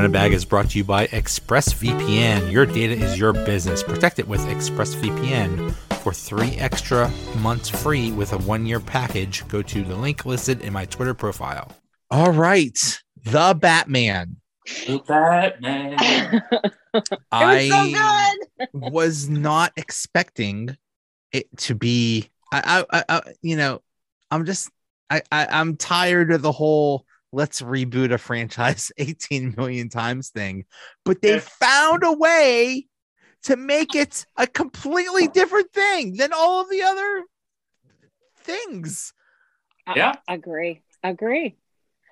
Donut Bag is brought to you by ExpressVPN. Your data is your business. Protect it with ExpressVPN. For three extra months free with a one year package, go to the link listed in my Twitter profile. All right. The Batman. The Batman. I was not expecting it to be. I, I, I, you know, I'm just, I, I, I'm tired of the whole let's reboot a franchise 18 million times thing, but they found a way to make it a completely different thing than all of the other things. Yeah. I agree. Agree.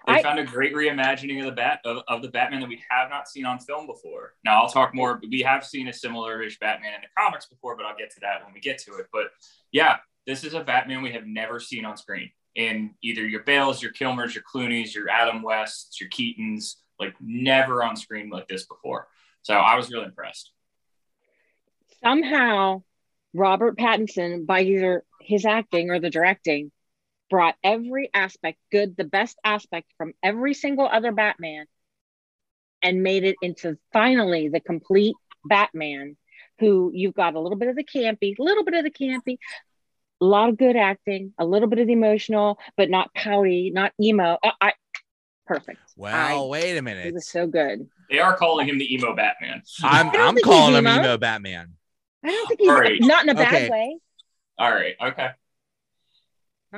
They I- found a great reimagining of the bat of, of the Batman that we have not seen on film before. Now I'll talk more. We have seen a similar-ish Batman in the comics before, but I'll get to that when we get to it. But yeah, this is a Batman we have never seen on screen in either your Bales, your Kilmers, your Clooney's, your Adam Wests, your Keatons, like never on screen like this before. So I was really impressed. Somehow, Robert Pattinson, by either his acting or the directing, brought every aspect good, the best aspect from every single other Batman, and made it into finally the complete Batman. Who you've got a little bit of the campy, a little bit of the campy, a lot of good acting, a little bit of the emotional, but not pouty, not emo. Uh, I perfect. Wow, I- wait a It minute. was so good. They are calling him the emo Batman. I'm, I don't I'm calling he's him emo. emo Batman. I don't think he's Alright. not in a bad Okay. way. All right. Okay.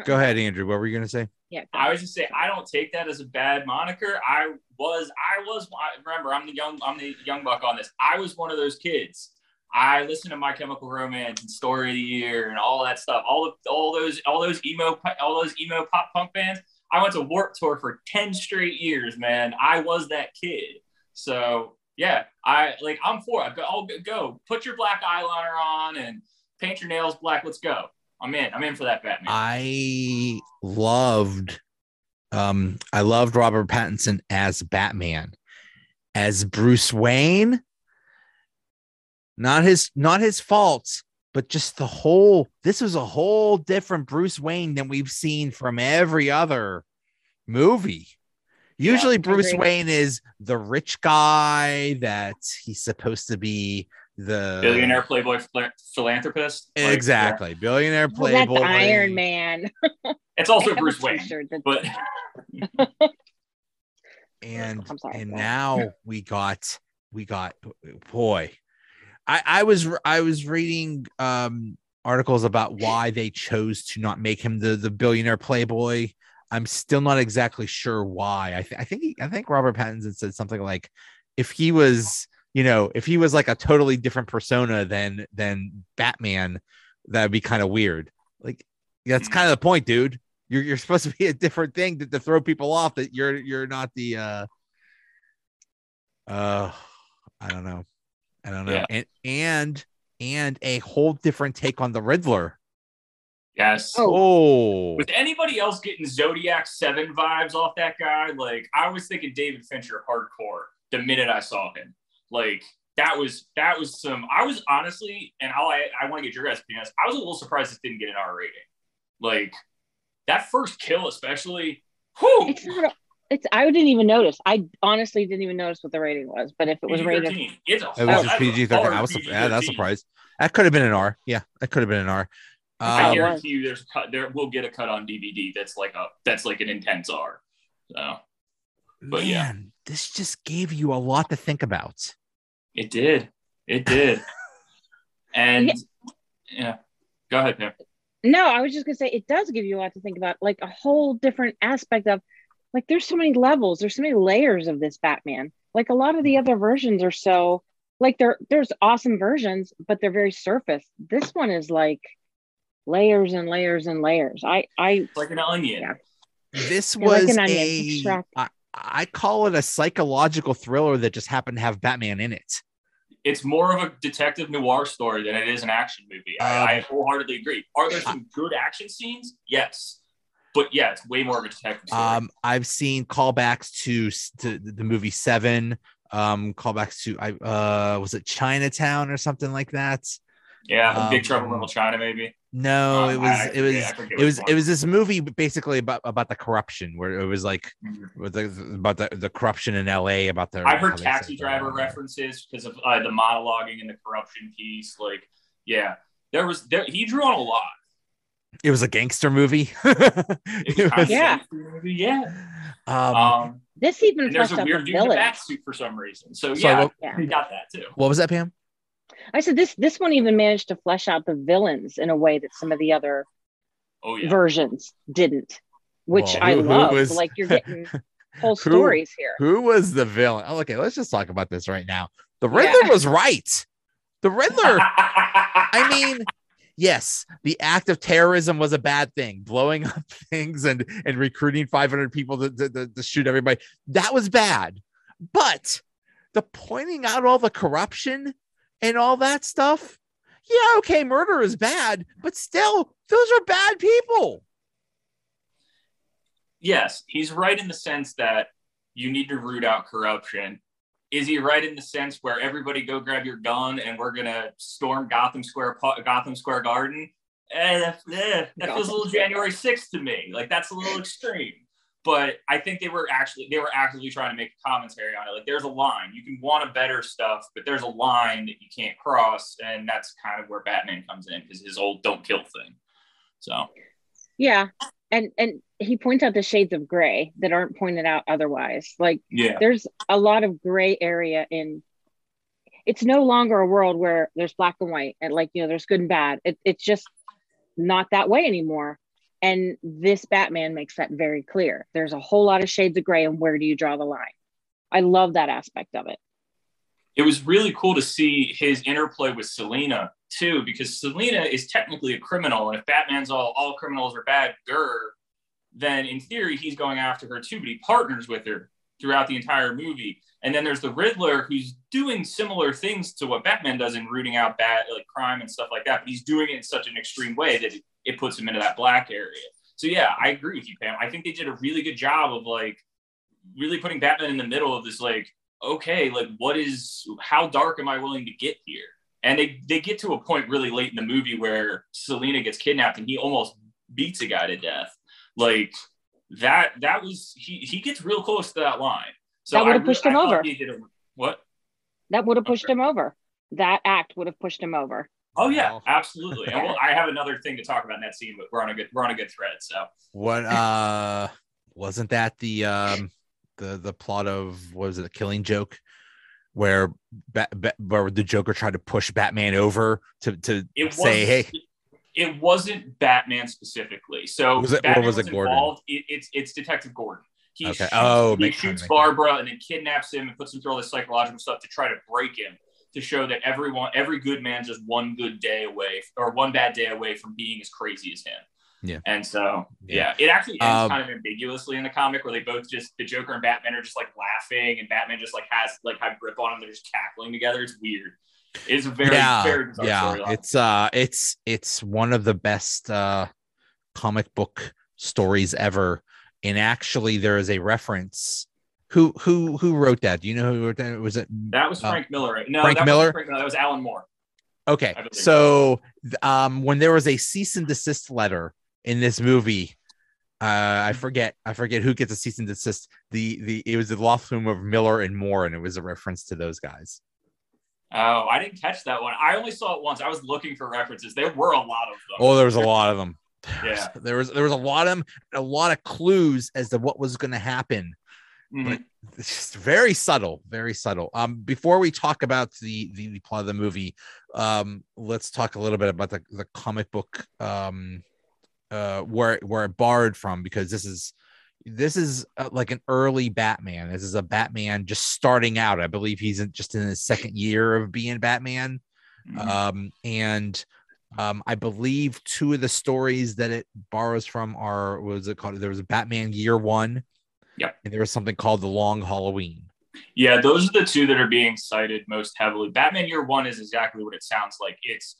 Go ahead, Andrew. What were you going to say? Yeah. I was just say I don't take that as a bad moniker. I was I was I remember I'm the young I'm the young buck on this. I was one of those kids. I listened to My Chemical Romance and Story of the Year and all that stuff. All of all those all those emo all those emo pop punk bands. I went to Warped Tour for ten straight years, man. I was that kid. So yeah, I like I'm for it. I'll go put your black eyeliner on and paint your nails black. Let's go. I'm in. I'm in for that Batman. I loved um I loved Robert Pattinson as Batman. As Bruce Wayne, not his not his faults, but just the whole this was a whole different Bruce Wayne than we've seen from every other movie. Usually Bruce. Wayne is the rich guy that he's supposed to be the Billionaire playboy phila- philanthropist. Like, Exactly. Billionaire Well, that's playboy. Iron Man. It's also I have a Bruce Wayne, but and I'm sorry, and go now we got we got boy i i was i was reading um articles about why they chose to not make him the the billionaire playboy. I'm still not exactly sure why. I, th- I think he, i think robert pattinson said something like if he was you know if he was like a totally different persona than than batman that'd be kind of weird. Like that's kind of the point dude. You're, you're supposed to be a different thing to, to throw people off that you're you're not the uh uh i don't know i don't know Yeah. and and and a whole different take on the riddler yes. Oh. oh With anybody else getting Zodiac Seven vibes off that guy, like I was thinking David Fincher hardcore the minute I saw him. Like that was that was some. I was honestly, and I'll, I I want to get your guys' opinion. I was a little surprised this didn't get an R rating. Like that first kill, especially. Whew, It's not. It's. I didn't even notice. I honestly didn't even notice what the rating was. But if it was rated, PG-13. It's a it was hard- just pg-13 that's a i was hard yeah that's PG-13. surprised that could have been an r yeah that could have been an r I um, guarantee you, there's a cut. There, we'll get a cut on DVD. That's like a that's like an intense R. So But man yeah. this just gave you a lot to think about it did, it did, and Yeah. yeah. Go ahead, Pam. no, I was just gonna say it does give you a lot to think about, like a whole different aspect of, like there's so many levels, there's so many layers of this Batman. Like a lot of the other versions are so, like there there's awesome versions, but they're very surface. This one is like layers and layers and layers. I I like an onion. Yeah. this Yeah, like was an onion, a. I, I call it a psychological thriller that just happened to have batman in it It's more of a detective noir story than it is an action movie. Um, I, I wholeheartedly agree. Are there some good action scenes? Yes, but yeah, it's way more of a detective story. Um, I've seen callbacks to, to the movie Seven. Um, callbacks to I uh was it Chinatown or something like that. yeah, Big um, Trouble in Little China, maybe. No, Um, it was I- it was forget it was it was this movie basically about about the corruption where it was like Mhm. with the, about the, the corruption in LA about the I've heard taxi driver references because of uh, the monologuing and the corruption piece. Like, yeah, there was there, he drew on a lot. It was a gangster movie. Was It kind was- of Yeah. movie, yeah. um, Um, This even there's a out weird the dude in a villain. bat suit for some reason. So Sorry, yeah, what- Yeah. we got that too. what was that, Pam? I said this this one even managed to flesh out the villains in a way that some of the other Oh yeah. versions didn't, which Well, I who- who love. was- Like you're getting whole Who- stories here. Who was the villain? Oh, okay, let's just talk about this right now. The Riddler was right. The Riddler. I mean, yes, the act of terrorism was a bad thing. Blowing up things and and recruiting 500 people to, to, to- to shoot everybody. That was bad. But the pointing out all the corruption and all that stuff. Yeah, okay, murder is bad, but still, those are bad people. yes, he's right in the sense that you need to root out corruption. Is he right in the sense where everybody go grab your gun and we're gonna storm Gotham Square Gotham Square Garden? Eh, that, eh, that feels a little January 6th to me. Like that's a little extreme. But I think they were actually they were actively trying to make a commentary on it. Like there's a line. You can want to better stuff, but there's a line that you can't cross, and that's kind of where Batman comes in because his old don't kill thing. So Yeah. And and he points out the shades of gray that aren't pointed out otherwise. Like yeah. there's a lot of gray area in it's no longer a world where there's black and white and like you know there's good and bad. It, it's just not that way anymore. And this batman makes that very clear. There's a whole lot of shades of gray and where do you draw the line? I love that aspect of it. It was really cool to see his interplay with Selina too, because Selina is technically a criminal, and if Batman's all all criminals are bad, grr, then in theory he's going after her too. But he partners with her throughout the entire movie. And then there's the Riddler who's doing similar things to what Batman does in rooting out bad like crime and stuff like that. But he's doing it in such an extreme way that it, it puts him into that black area. So yeah, I agree with you, Pam. I think they did a really good job of like really putting Batman in the middle of this like okay, like what is how dark am I willing to get here? And they they get to a point really late in the movie where Selina gets kidnapped and he almost beats a guy to death. Like that that was he he gets real close to that line. So That would've pushed really- him I over. he did a- what? that would have pushed Okay. him over that act would have pushed him over Oh yeah, Wow. absolutely. And well, I have another thing to talk about in that scene, but we're on a good we're on a good thread. So What uh wasn't that the um the the plot of what was it a killing joke where ba- ba- where the Joker tried to push Batman over to to it say was, hey it wasn't Batman specifically. So Was it- Batman was it Gordon? involved. It, it's it's Detective Gordon. He Okay. shoots, Oh, he shoots Barbara and then kidnaps him and puts him through all this psychological stuff to try to break him to show that everyone every good man's just one good day away or one bad day away from being as crazy as him. Yeah. And so Yeah. yeah, it actually ends Um, kind of ambiguously in the comic where they both just the Joker and Batman are just like laughing and Batman just like has like have grip on him. They're just cackling together. It's weird. It's a very yeah very yeah storyline. it's uh it's it's one of the best uh comic book stories ever and actually there is a reference who who who wrote that do you know who wrote that was it That was Uh, Frank Miller. No, Frank that Miller? Frank Miller. That was Alan Moore. Okay, so um, when there was a cease and desist letter in this movie, uh, I forget, I forget who gets a cease and desist. The the it was the law firm of Miller and Moore, and it was a reference to those guys. Oh, I didn't catch that one. I only saw it once. I was looking for references. There were a lot of them. Oh, there was a lot of them. Yeah. there was there was a lot of them, a lot of clues as to what was going to happen. Mhm. It's just very subtle, very subtle. Um, before we talk about the the, the plot of the movie, um, let's talk a little bit about the the comic book um uh where where it borrowed from because this is this is uh, like an early Batman. This is a Batman just starting out. I believe he's in, just in his second year of being Batman. Mhm. Um, and um, I believe two of the stories that it borrows from are what was it called? There was a Batman Year One. Yep. And there was something called the Long Halloween. yeah, those are the two that are being cited most heavily. Batman Year One is exactly what it sounds like. It's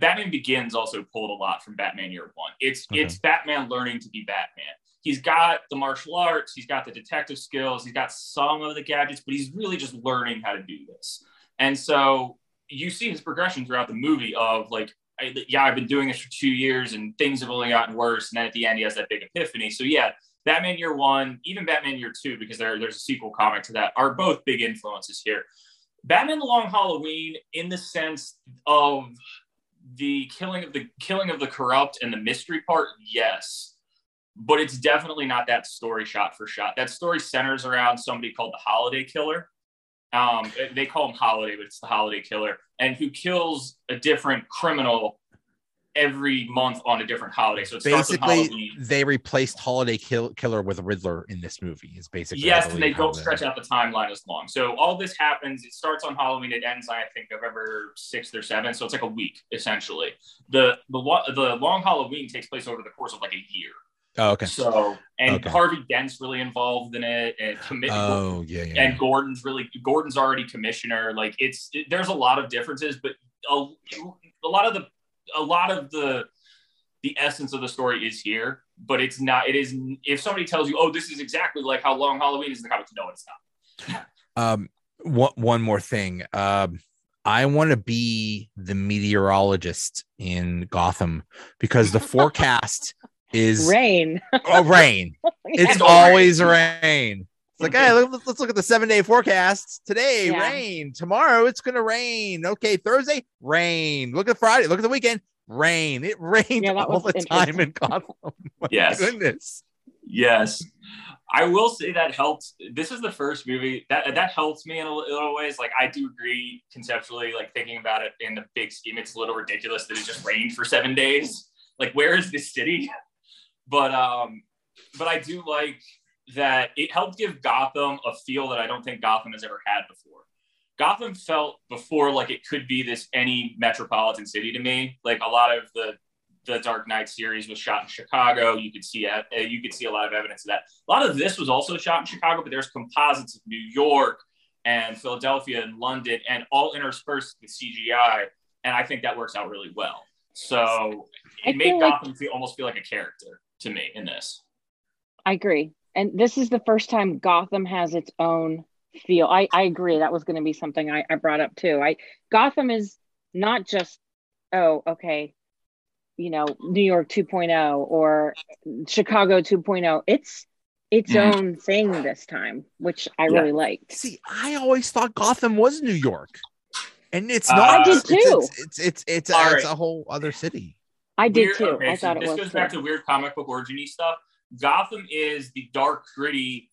Batman Begins also pulled a lot from Batman Year One. It's Okay. it's Batman learning to be Batman. He's got the martial arts, he's got the detective skills, he's got some of the gadgets, but he's really just learning how to do this. And so you see his progression throughout the movie of like I, yeah, I've been doing this for two years and things have only gotten worse. And then at the end, he has that big epiphany. So yeah, Batman Year One, even Batman Year Two, because there, there's a sequel comic to that, are both big influences here. Batman: The Long Halloween, in the sense of the killing of the killing of the corrupt and the mystery part, yes, but it's definitely not that story shot for shot. That story centers around somebody called the Holiday Killer. Um, they call him Holiday, but it's the Holiday Killer, and who kills a different criminal every month on a different holiday. So basically, they replaced Holiday Kill- Killer with Riddler in this movie. Is basically yes, and they don't stretch out the timeline as long. So all this happens. It starts on Halloween. It ends, I think, November sixth or seventh. So it's like a week essentially. The the the long Halloween takes place over the course of like a year. Oh, okay. So and okay. Harvey Dent's really involved in it, and commit. Oh, yeah, yeah. And Gordon's really Gordon's already commissioner. Like it's it, there's a lot of differences, but a, a lot of the a lot of the the essence of the story is here, but it's not. It is if somebody tells you, "Oh, this is exactly like how Long Halloween is in the comics," no, it's not. um, one one more thing. Um, I want to be the meteorologist in Gotham because the forecast is rain. oh, rain. It's always rain. It's like, hey, let's, let's look at the seven day forecast. Today, yeah. rain. Tomorrow, it's going to rain. Okay, Thursday, rain. Look at Friday. Look at the weekend, rain. It rained yeah, all the time in Gotham. My yes. Goodness. Yes. I will say that helped. This is the first movie that that helps me in a little ways. Like I do agree conceptually, like thinking about it in the big scheme, it's a little ridiculous that it just rained for seven days. Like, where is this city? But um, but I do like that it helped give Gotham a feel that I don't think Gotham has ever had before. Gotham felt before like it could be this any metropolitan city to me. Like a lot of the the Dark Knight series was shot in Chicago. You could see uh, you could see a lot of evidence of that. A lot of this was also shot in Chicago, but there's composites of New York and Philadelphia and London, and all interspersed with CGI. And I think that works out really well. So it made Gotham feel almost feel like a character to me in this. I agree and this is the first time Gotham has its own feel. I, I agree. That was going to be something I, I brought up too. I Gotham is not just, oh, okay, you know, New York 2.0 or Chicago 2.0. It's its mm. own thing this time, which I yeah. really liked. See, I always thought Gotham was New York. And it's uh, not. I did too. It's it's it's, it's, it's, right. a whole other city. I did weird, too. Okay, I so thought this it was. goes back to weird comic book originy stuff. Gotham is the dark, gritty,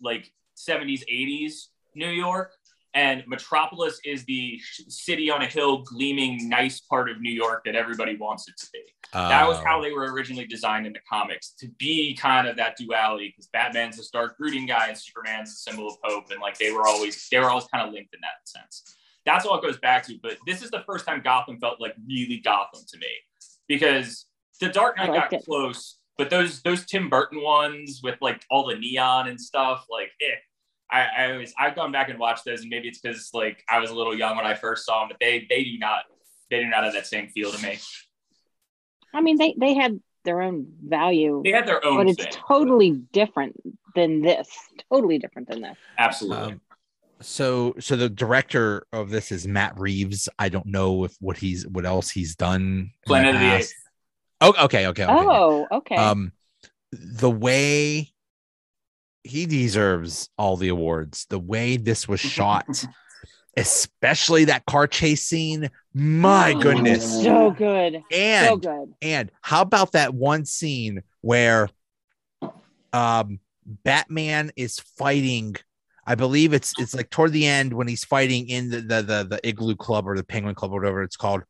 like 70s, 80s New York. And Metropolis is the city on a hill, gleaming, nice part of New York that everybody wants it to be. That was how oh. they were originally designed in the comics to be kind of that duality because Batman's a dark, brooding guy and Superman's a symbol of hope. And like they were always, they were always kind of linked in that sense. That's all it goes back to. But this is the first time Gotham felt like really Gotham to me because the Dark Knight got it. close but those those Tim Burton ones with like all the neon and stuff, like eh. I, I always I've gone back and watched those, and maybe it's because like I was a little young when I first saw them, but they they do not they do not have that same feel to me. I mean, they they had their own value. They had their own, but it's thing. totally different than this. Totally different than this. Absolutely. Um, so so the director of this is Matt Reeves. I don't know if what he's what else he's done. Planet of the Apes. Oh, okay, okay, okay. Oh, okay. Um, the way he deserves all the awards. The way this was shot, especially that car chase scene. My goodness, so good, and so good. And how about that one scene where, um, Batman is fighting. I believe it's it's like toward the end when he's fighting in the the the, the igloo club or the penguin club or whatever it's called.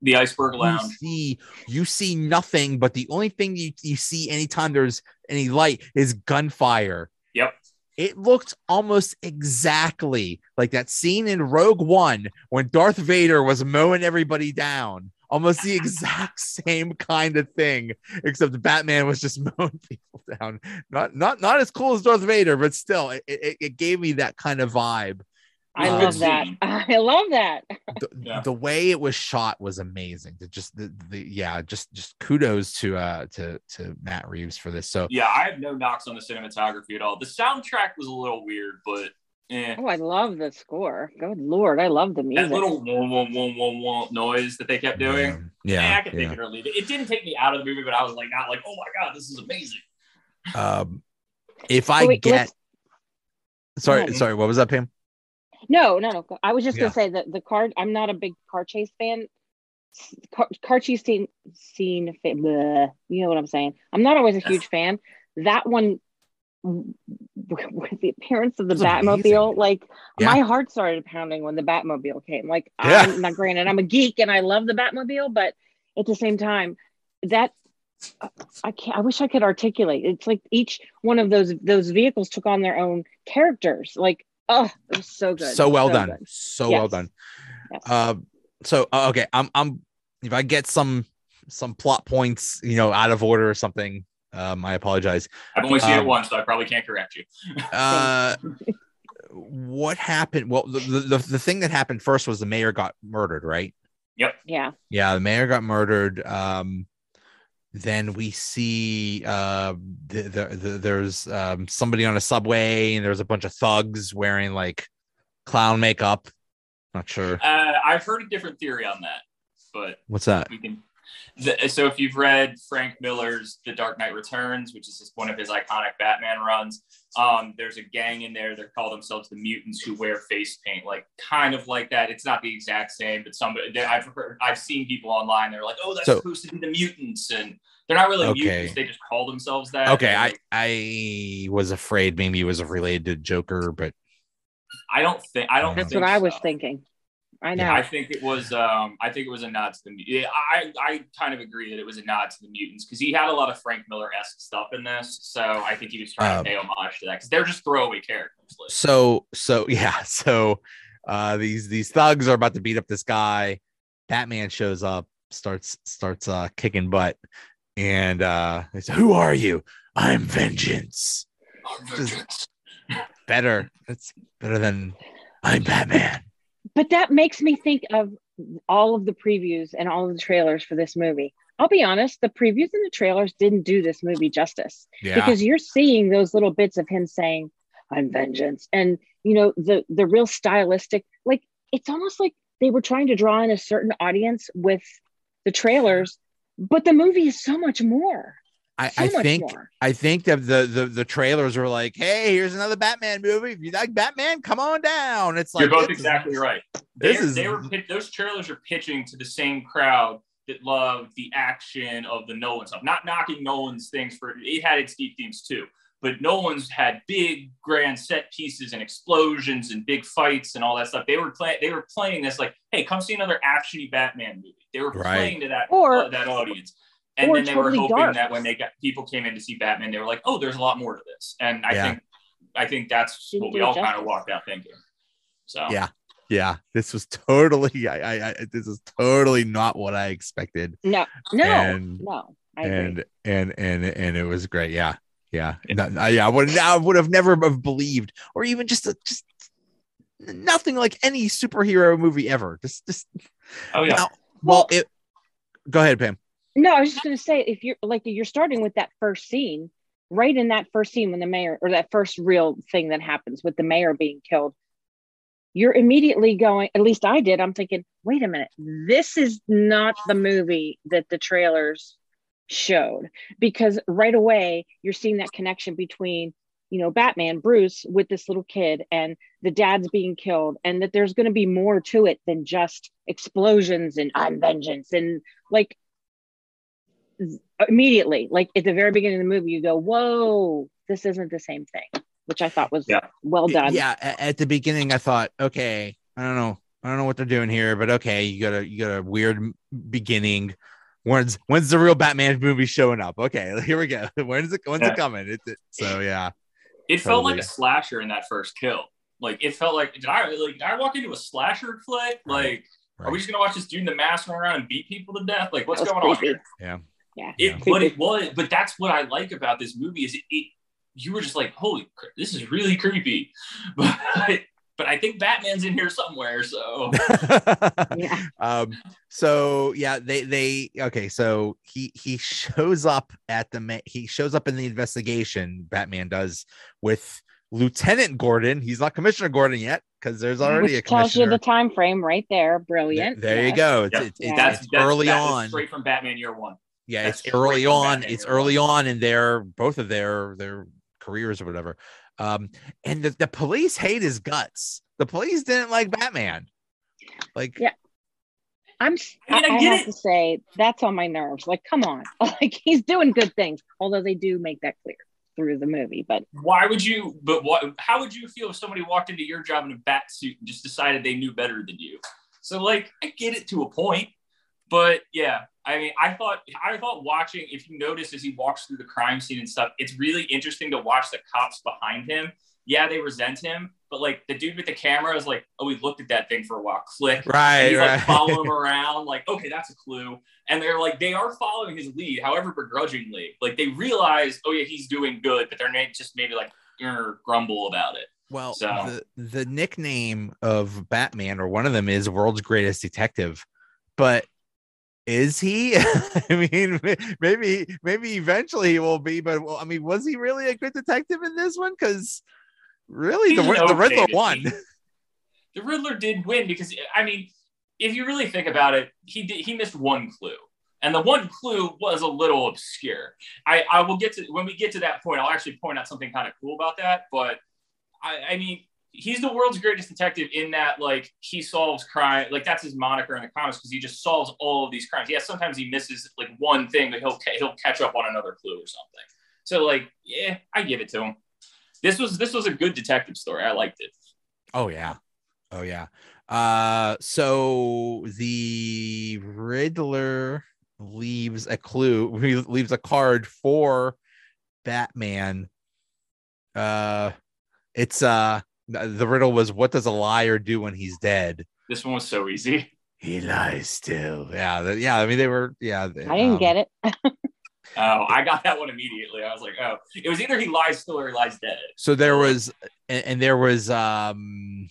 The iceberg lounge. you see you see nothing but the only thing you, you see anytime there's any light is gunfire. Yep. It looked almost exactly like that scene in rogue one when darth vader was mowing everybody down almost the exact same kind of thing except batman was just mowing people down not not not as cool as darth vader but still it, it, it gave me that kind of vibe I um, love that. I love that. The, yeah. the, way it was shot was amazing. The, just the, the yeah, just just kudos to uh to to Matt Reeves for this. So yeah, I have no knocks on the cinematography at all. The soundtrack was a little weird, but Yeah. Oh, I love the score. Good lord, I love the music. That music. little whoa, whoa, whoa, whoa, whoa noise that they kept doing. Yeah, Yeah, I yeah, could take it or leave it. It didn't take me out of the movie, but I was like, not like, oh my god, this is amazing. Um, if I Oh, wait, get, let's- sorry, ahead. sorry, what was that, Pam? No, no, no. I was just Yeah. gonna say that the car. I'm not a big car chase fan. Car, car chase scene, scene, bleh, you know what I'm saying. I'm not always a huge fan. That one, w- with the appearance of the Batmobile, amazing. like Yeah. my heart started pounding when the Batmobile came. Like, Yeah. I'm not granted, I'm a geek and I love the Batmobile, but at the same time, that I can't. I wish I could articulate. It's like each one of those those vehicles took on their own characters. Like, oh, it was so good, So well done, good. so well done. Yes. Uh, so uh, okay, I'm I'm if I get some some plot points, you know, out of order or something, um, I apologize. I've only seen Um, it once, so I probably can't correct you. Uh, what happened? Well, the, the the the thing that happened first was the mayor got murdered, right? Yep. Yeah, Yeah, the mayor got murdered. Um, then we see uh, the, the, the, there's um, somebody on a subway, and there's a bunch of thugs wearing like clown makeup. Not sure Uh, I've heard a different theory on that, but what's that. we can. The, so if you've read Frank Miller's The Dark Knight Returns, which is just one of his iconic Batman runs, um, there's a gang in there that call themselves the Mutants who wear face paint, like kind of like that. It's not the exact same, but somebody I've heard, I've seen people online. They're like, "Oh, that's So- supposed to be the Mutants," and they're not really Okay. mutants. They just call themselves that. Okay, I I was afraid maybe it was related to Joker, but I don't think I don't. that's think what I was thinking. I know. I think it was. Um, I think it was a nod to the. mu- Yeah, I I kind of agree that it was a nod to the mutants because he had a lot of Frank Miller esque stuff in this. So I think he was trying Um, to pay homage to that because they're just throwaway characters. Like, so so yeah so uh these these thugs are about to beat up this guy batman shows up starts starts uh kicking butt and uh they say who are you i'm vengeance Just- better it's better than i'm batman but that makes me think of all of the previews and all of the trailers for this movie. I'll be honest, the previews and the trailers didn't do this movie justice yeah because you're seeing those little bits of him saying, I'm vengeance. And you know, the the real stylistic, like it's almost like they were trying to draw in a certain audience with the trailers, but the movie is so much more. I, So I think more. i think that the, the the trailers were like hey here's another batman movie if you like batman come on down it's like You're both this is- exactly right. They, this is they were pit- those trailers are pitching to the same crowd that loved the action of the Nolan stuff. Not knocking Nolan's things for it had its deep themes too, but Nolan's had big grand set pieces and explosions and big fights and all that stuff. They were playing they were playing this like, hey, come see another actiony Batman movie. They were Right. playing to that Or- uh, that audience. And or then they totally were hoping dark. that when they got people came in to see Batman, they were like, "Oh, there's a lot more to this." And I Yeah. think, I think that's Didn't what we do it all kind of walked out thinking. So Yeah. yeah this was totally I, I i this is totally not what i expected No, no, And- no. I and and and and it was great. Yeah, yeah, No, I- yeah. I would I would have never have believed, or even just a, just nothing like any superhero movie ever. Just just Oh yeah. now- well, Well- it. Go ahead, Pam. No, I was just going to say if you're like you're starting with that first scene, right in that first scene when the mayor or that first real thing that happens with the mayor being killed, you're immediately going, at least I did. I'm thinking, wait a minute, this is not the movie that the trailers showed because right away you're seeing that connection between you know Batman Bruce with this little kid and the dad's being killed and that there's going to be more to it than just explosions and I'm vengeance and like immediately like at the very beginning of the movie you go whoa this isn't the same thing which i thought was Yeah. well done Yeah, a- at the beginning, I thought, okay, I don't know, I don't know what they're doing here, but okay, you got a you got a weird beginning. When's when's the real Batman movie showing up? Okay, here we go. When's it when's Yeah. it coming? It's it, so yeah. It felt like a slasher in that first kill. Like it felt like did I like did I walk into a slasher flick? Right. Like are we just gonna watch this dude in the mask run around and beat people to death? Like what's That was going on here? Yeah. Yeah It Yeah. but it was but that's what I like about this movie is it, it you were just like holy cr- this is really creepy, but but I think Batman's in here somewhere. So yeah um so yeah they they okay so he he shows up at the he shows up in the investigation batman does with Lieutenant Gordon. He's not Commissioner Gordon yet because there's already Which a tells you the time frame right there. There, Brilliant. there you Yes. go. It's, Yep. it's, it's, Yeah. That's, it's that's early that is on. straight from Batman Year One. Yeah, That's it's early on. It's early on in their both of their their careers or whatever. Um, and the, the police hate his guts. The police didn't like Batman. Like, Yeah. I'm. s- I mean, I I, I have it. to say that's on my nerves. Like, come on, like he's doing good things, although they do make that clear through the movie. But Why would you? But what? How would you feel if somebody walked into your job in a bat suit and just decided they knew better than you? So, like, I get it to a point, but yeah, I mean, I thought, I thought watching. If you notice as he walks through the crime scene and stuff, it's really interesting to watch the cops behind him. Yeah, they resent him, but like the dude with the camera is like, oh, we looked at that thing for a while. Click. And right, he's right. like following him around, like, okay, that's a clue. And they're like, they are following his lead, however begrudgingly. Like they realize, oh yeah, he's doing good, but they're just maybe like "Er," grumble about it. Well, So- the, the nickname of Batman, or one of them, is World's Greatest Detective. But is he? I mean, maybe maybe eventually he will be. But well, I mean, was he really a good detective in this one? Because really, the, Rid- the Riddler won. The Riddler did win because I mean, if you really think about it, he did he missed one clue. And the one clue was a little obscure. I, I will get to when we get to that point, I'll actually point out something kind of cool about that. But I, I mean, he's the world's greatest detective in that like he solves crime like that's his moniker in the comics because he just solves all of these crimes yeah sometimes he misses like one thing but he'll he'll catch up on another clue or something so like yeah i give it to him this was this was a good detective story i liked it Oh yeah. Oh yeah. Uh so the Riddler leaves a clue, he leaves a card for Batman. Uh it's uh the riddle was what does a liar do when he's dead? this one was so easy He lies still. Yeah, th- yeah. I mean, they were. Yeah, I didn't get it. oh i got that one immediately i was like oh it was either he lies still or he lies dead So there was, and, and there was, um,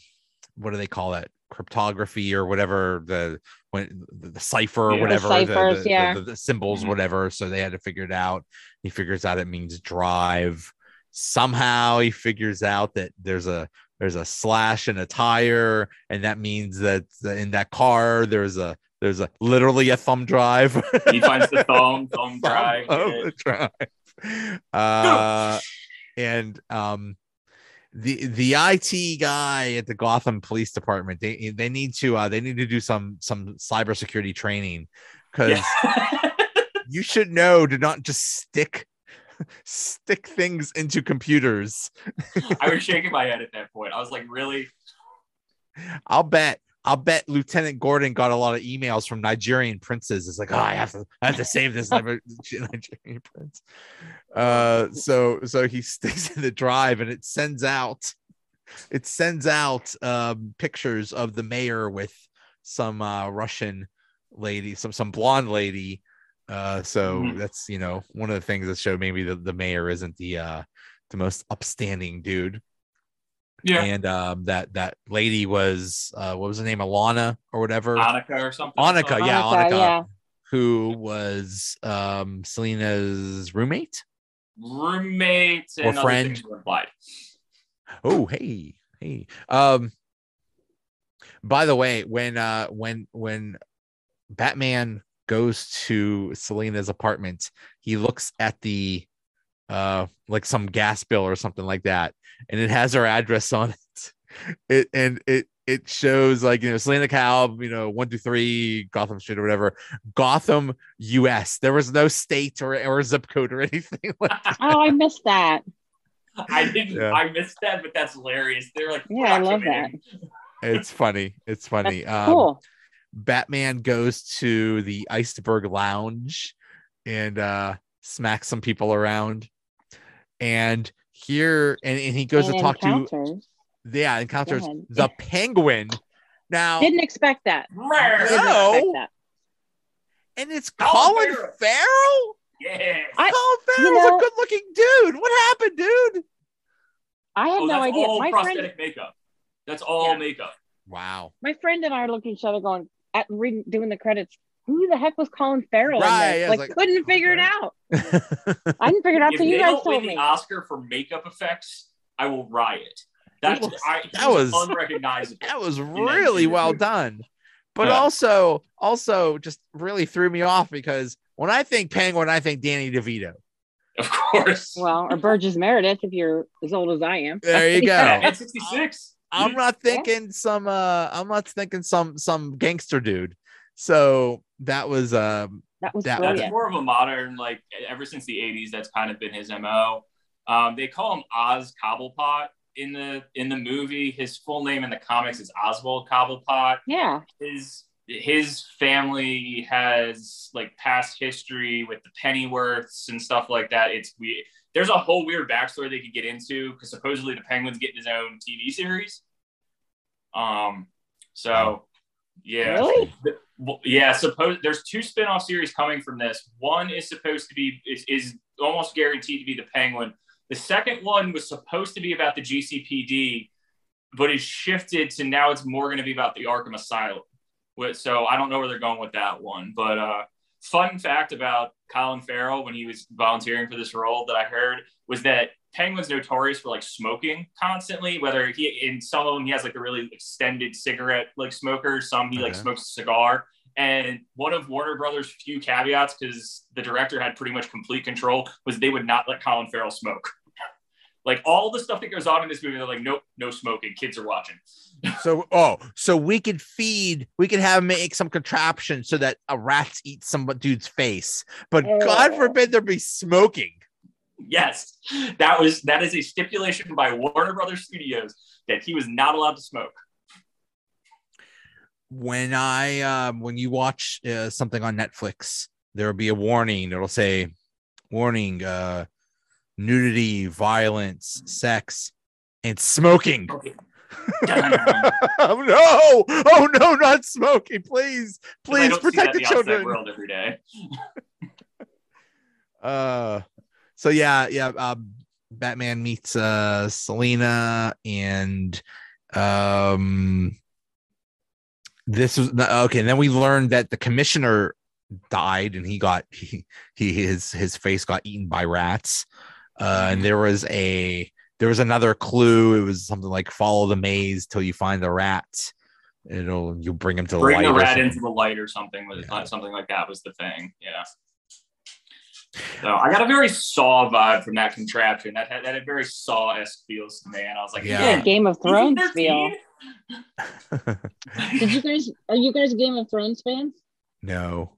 what do they call it? Cryptography or whatever the when the, the cipher or Yeah. whatever The the, ciphers, the- yeah. the, the symbols, Mhm. whatever. So they had to figure it out. He figures out it means drive. Somehow he figures out that there's a there's a slash in a tire, and that means that in that car there's a there's a literally a thumb drive. he finds the thumb thumb thumb drive the drive. Uh, and um, the the IT guy at the Gotham Police Department they they need to uh, they need to do some some cybersecurity training because yeah. you should know to not just stick stick things into computers. I was shaking my head at that point. I was like, really? I'll bet. I'll bet Lieutenant Gordon got a lot of emails from Nigerian princes. It's like, oh, I have to, I have to save this Nigerian prince. Uh, so, so he sticks in the drive, and it sends out, it sends out um, pictures of the mayor with some uh, Russian lady, some some blonde lady. Uh, so Mhm. that's you know one of the things that showed maybe the, the mayor isn't the uh the most upstanding dude Yeah. and um, that that lady was uh, what was the name, Alana or whatever, Annika or something. Annika, yeah. Monica, Annika. yeah. who was um, Selina's roommate. roommate Or other friend. things were implied. Oh, hey, hey. Um, by the way, when uh, when when Batman goes to Selina's apartment, he looks at the uh like some gas bill or something like that, and it has her address on it. It and it it shows like you know Selina Calb, you know one two three Gotham Street or whatever, Gotham, U.S. There was no state or or zip code or anything like that. Oh, I missed that. I didn't. Yeah. I missed that, but that's hilarious. They're like, Yeah, I love that. It's funny. It's funny. Um, Cool. Batman goes to the Iceberg Lounge and uh smacks some people around. And here and, and he goes And to talk to yeah, encounters ahead. the penguin. Now Didn't expect that. Rare. Didn't No. expect that. and it's Colin Colin Farrell. Farrell. Yeah. I- Colin Farrell's know- a good looking dude. What happened, dude? I had oh, no that's idea. all My prosthetic friend, makeup. That's all Yeah. makeup. Wow. my friend and I are looking at each other, going at reading, doing the credits. Who the heck was Colin Farrell? Right, in yeah, like, like, couldn't Colin figure it out. I didn't figure it out If till you guys don't told the me. Oscar for makeup effects, I will riot. That, That was- I, that was- unrecognizable. That was really series. well done. But Yeah. also, also just really threw me off because when I think Penguin, I think Danny DeVito. Of course. Well, or Burgess Meredith, if you're as old as I am. There you go. Batman 66. I'm not thinking some uh I'm not thinking some some gangster dude. So that was um That was That- That's more of a modern, like ever since the 80s, that's kind of been his MO. Um, they call him Oz Cobblepot in the in the movie. His full name in the comics is Oswald Cobblepot. Yeah. His his family has like past history with the Pennyworths and stuff like that. It's we there's a whole weird backstory they could get into because supposedly the Penguin's getting his own TV series. Um, so yeah, Really? yeah, suppose there's two spin-off series coming from this. One is supposed to be is, is almost guaranteed to be the Penguin. The second one was supposed to be about the GCPD, but is shifted to now it's more going to be about the Arkham Asylum. So I don't know where they're going with that one. But uh, fun fact about Colin Farrell when he was volunteering for this role that I heard was that Penguin's notorious for like smoking constantly. Whether he in some of them he has like a really extended cigarette like smoker, some he like smokes a cigar. And one of Warner Brothers' few caveats, because the director had pretty much complete control, was they would not let Colin Farrell smoke. Like all the stuff that goes on in this movie, they're like, nope, no smoking. Kids are watching. so oh so we could feed we could have make some contraption so that a rat eats some dude's face. But God Oh. forbid there be smoking. Yes, that was that is a stipulation by Warner Brothers Studios that he was not allowed to smoke. when I um when you watch uh, something on Netflix, there will be a warning. It'll say, "Warning: uh, nudity, violence, sex, and smoking." Okay. oh no! Oh no! Not smoking! Please, please protect the children. world every day. Uh, so yeah, yeah. Um, Batman meets uh Selina, and um, this was okay. And then we learned that the commissioner died, and he got he, he his his face got eaten by rats. Uh, and there was a there was another clue. It was something like follow the maze till you find the rat. It'll you bring him to the Bring the light or rat into the light or something. Was Yeah. something like that was the thing. Yeah. So I got a very Saw vibe from that contraption. That had that had very Saw esque feels to me, and I was like, Yeah. Yeah, Game of Thrones feel. Did you guys are you guys Game of Thrones fans? no.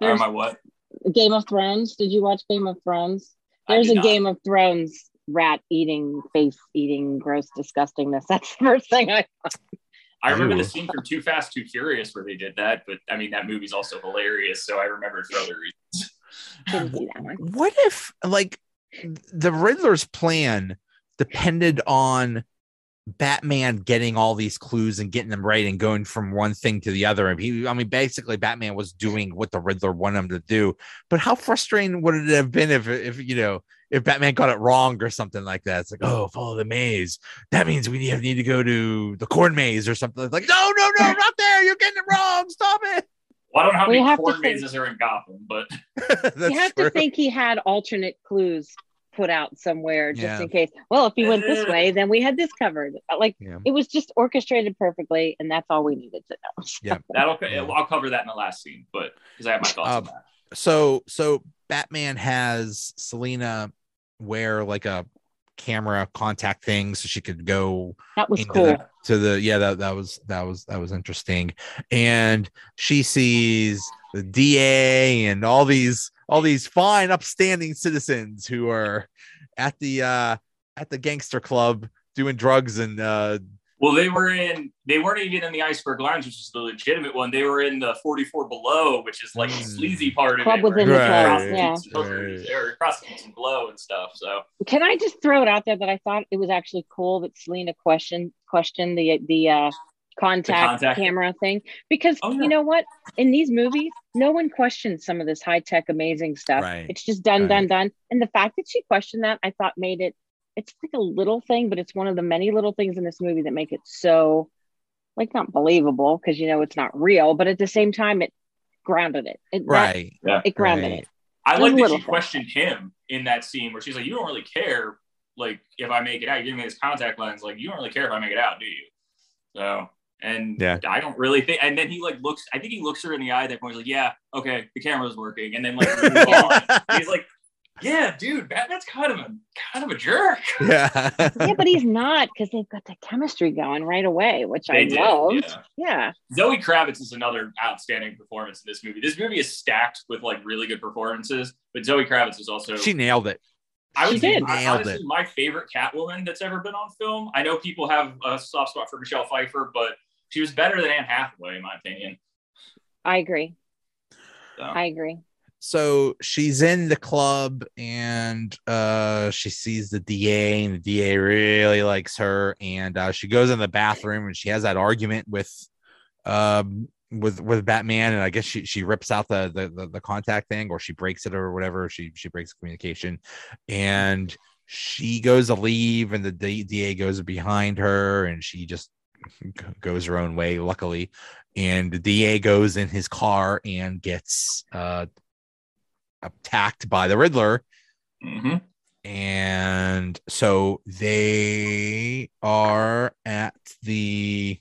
Or am I what? Game of Thrones? Did you watch Game of Thrones? I There's a not. Game of Thrones rat eating, face eating, gross disgustingness. That's the first thing I I remember Ooh. the scene from Too Fast, Too Furious where they did that, but I mean that movie's also hilarious, so I remember it for other reasons. didn't see that one. what if like the Riddler's plan depended on Batman getting all these clues and getting them right and going from one thing to the other? And he, I mean, basically, Batman was doing what the Riddler wanted him to do. But how frustrating would it have been if, if you know, if Batman got it wrong or something like that? It's like, oh, follow the maze. That means we need, need to go to the corn maze or something. It's like, no, no, no, not there. You're getting it wrong. Stop it. Well, I don't know how We many have to corn think- mazes are in Gotham, but you have true. to think he had alternate clues put out somewhere just Yeah. in case. Well, if he went this way, then we had this covered. Like Yeah. it was just orchestrated perfectly, and that's all we needed to know. Yeah. That'll Yeah. I'll cover that in the last scene, but because I have my thoughts Um, on that. so so Batman has Selina wear like a camera contact thing so she could go That was into cool. the, to the yeah that that was that was that was interesting and she sees the DA and all these all these fine upstanding citizens who are at the uh at the gangster club doing drugs and uh Well, they were in. They weren't even in the Iceberg Lounge, which is the legitimate one. They were in the 44 Below, which is like the sleazy part of Club it. where within the it's club, yeah. and hookers, or prostitutes and blow and stuff. So Can I just throw it out there that I thought it was actually cool that Selina questioned questioned the the uh, contact, contact. camera thing because Oh, yeah. you know what in these movies no one questions some of this high tech amazing stuff. Right. It's just done, Right. done, done. And the fact that she questioned that, I thought made it. It's like a little thing, but it's one of the many little things in this movie that make it so, like, not believable because you know it's not real, but at the same time, it grounded it. It that- right it grounded right. it. I like that she things. questioned him in that scene where she's like, "You don't really care like if I make it out, you give me this contact lens. Like you don't really care if I make it out, do you? So and Yeah. I don't really think. And then he like looks. I think he looks her in the eye. At that point, he's like, "Yeah, okay, the camera's working." And then like he's like, "Yeah, dude, Batman's kind of a kind of a jerk." yeah. yeah, but he's not because they've got the chemistry going right away, which I They did, loved. yeah. Yeah. Zoe Kravitz is another outstanding performance in this movie. This movie is stacked with like really good performances, but Zoe Kravitz is also she nailed it. I She would say did. I- Nailed honestly it. my favorite Catwoman that's ever been on film. I know people have a soft spot for Michelle Pfeiffer, but she was better than Anne Hathaway in my opinion. I agree. So. I agree. so she's in the club and uh she sees the DA and the DA really likes her and uh she goes in the bathroom and she has that argument with um with with Batman and I guess she she rips out the the the, the contact thing or she breaks it or whatever she she breaks communication and she goes to leave and the DA goes behind her and she just g- goes her own way luckily and the DA goes in his car and gets uh attacked by the Riddler. hmm And so they are at the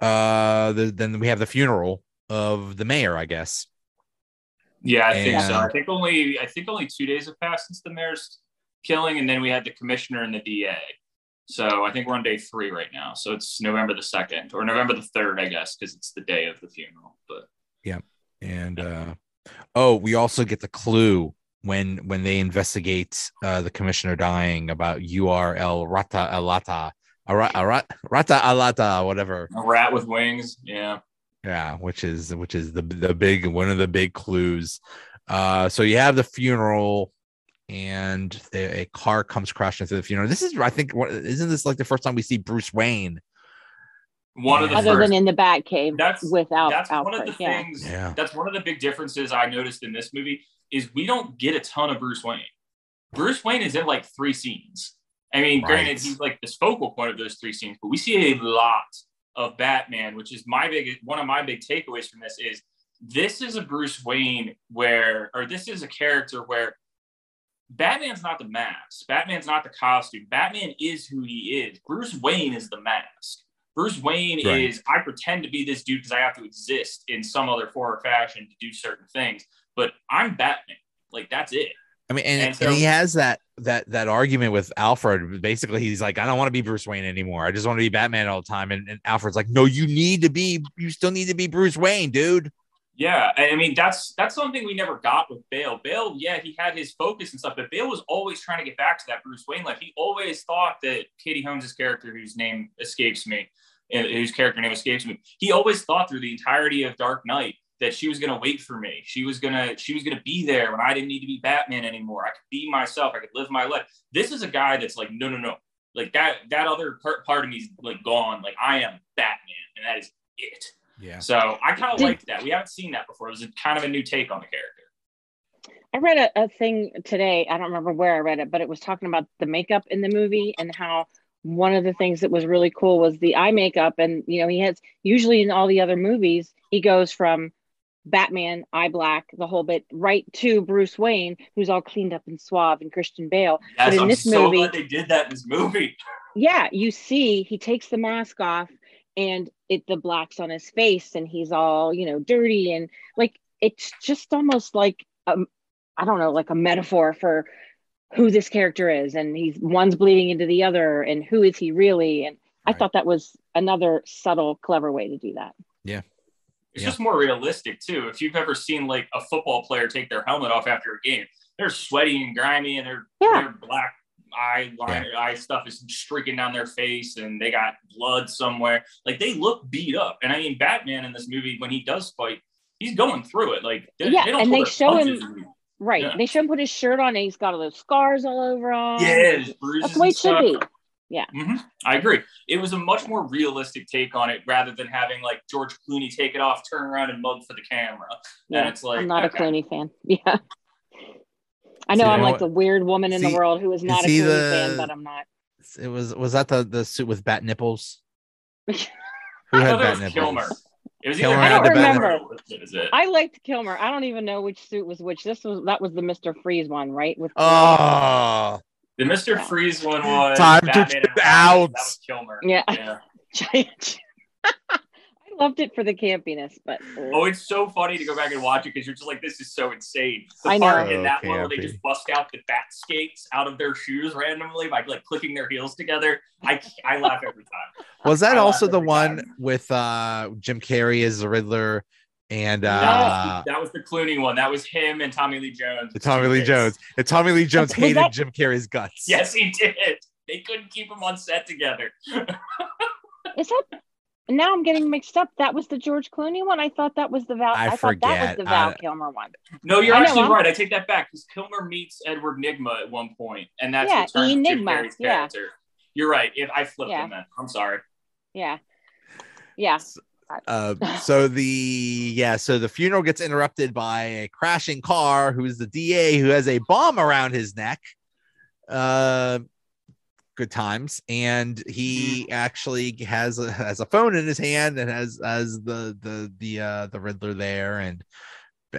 uh the, then we have the funeral of the mayor, I guess. Yeah, I think so. I think only I think only two days have passed since the mayor's killing, and then we had the commissioner and the DA. So I think we're on day three right now. So it's November the second or November the third, I guess, because it's the day of the funeral. But yeah, And uh oh, we also get the clue when when they investigate uh the commissioner dying about El Rata Alata Ara- Ara- Rata Alata, whatever. a rat with wings, yeah. Yeah, which is which is the the big one of the big clues. Uh, so you have the funeral, and the, a car comes crashing through the funeral. This is, I think, what isn't this like the first time we see Bruce Wayne? One of the Other first than in the Batcave That's- without that's Alfred. one of the yeah. things Yeah. that's one of the big differences i noticed in this movie is we don't get a ton of bruce wayne bruce wayne is in like three scenes i mean granted he's like this focal point of those three scenes but we see a lot of batman which is my big one of my big takeaways from this is this is a bruce wayne where or this is a character where batman's not the mask batman's not the costume batman is who he is bruce wayne is the mask Bruce Wayne Right. is I pretend to be this dude because I have to exist in some other form or fashion to do certain things, but I'm Batman. Like that's it. I mean, and, And and, so- he has that that that argument with Alfred. Basically, he's like, I don't want to be Bruce Wayne anymore. I just want to be Batman all the time. And, and Alfred's like, No, you need to be. You still need to be Bruce Wayne, dude. Yeah, I mean that's that's something we never got with Bale. Bale, yeah, he had his focus and stuff, but Bale was always trying to get back to that Bruce Wayne. life. he always thought that Katie Holmes' character, whose name escapes me, whose character name escapes me, he always thought through the entirety of Dark Knight that she was gonna wait for me. She was gonna she was gonna be there when I didn't need to be Batman anymore. I could be myself. I could live my life. This is a guy that's like, no, no, no. Like that that other part, part of me's like gone. Like I am Batman, and that is it. Yeah. So I kind of Did- liked that. We haven't seen that before. It was a, kind of a new take on the character. I read a, a thing today. I don't remember where I read it, but it was talking about the makeup in the movie and how one of the things that was really cool was the eye makeup. And, you know, he has usually in all the other movies, he goes from Batman, eye black, the whole bit, right to Bruce Wayne, who's all cleaned up and suave, and Christian Bale. Yes, in I'm this so movie- glad they did that in this movie. Yeah, you see, he takes the mask off and it the black's on his face and he's all, you know, dirty and like it's just almost like um I don't know, like a metaphor for who this character is and he's one's bleeding into the other and who is he really and I thought that was another subtle clever way to do that. Yeah. It's Yeah. just more realistic too. If you've ever seen like a football player take their helmet off after a game, they're sweaty and grimy and their Yeah. their black eye line, eye stuff is streaking down their face and they got blood somewhere. Like they look beat up. And I mean, Batman in this movie when he does fight, he's going through it. Like they, Yeah, they don't and they show punches him- Right. Yeah. They show him put his shirt on and he's got all those scars all over him. Yeah, his bruises That's the way it should stuff. be. hmm I agree. It was a much more realistic take on it rather than having like George Clooney take it off, turn around and mug for the camera. Yeah, and it's like I'm not okay. a Clooney fan. Yeah. I know See, I'm know like what? the weird woman in See- the world who is not a see Clooney the- fan, but I'm not. It was was that the the suit with bat nipples? Who I had it bat was nipples? Kilmer. It was Kilmer either had him the or bat Kilmer. nipples. That was it. I liked Kilmer. I don't even know which suit was which. This was that was the Mr. Freeze one, right? With Oh, The Mister Freeze one was Time to Batman get out. That was Kilmer. Yeah. yeah. Giant. I loved it for the campiness, but Oh, it's so funny to go back and watch it because you're just like, this is so insane. The I part know. in that So one where they just bust out the bat skates out of their shoes randomly by like clicking their heels together. I I laugh every time. Was that I also the one time. with uh Jim Carrey as the Riddler and No, uh that was the Clooney one. That was him and Tommy Lee Jones. the Tommy Lee Jones? And Tommy Lee Jones hated that- Jim Carrey's guts. Yes, he did. They couldn't keep him on set together. is that now I'm getting mixed up. That was the George Clooney one. I thought that was the Val. I I, thought that was forget. the Val I- Kilmer one. No, you're I actually I'm- right. I take that back because Kilmer meets Edward Nygma at one point, and that's Yeah, what turns Jim Enigma, Carrey's yeah. character. You're right. If I flipped Yeah. him, then I'm sorry. Yeah, yeah. Uh, so the yeah, so the funeral gets interrupted by a crashing car. Who's the DA who has a bomb around his neck? Uh, good times, and he actually has a has a phone in his hand and has has the the the uh the Riddler there, and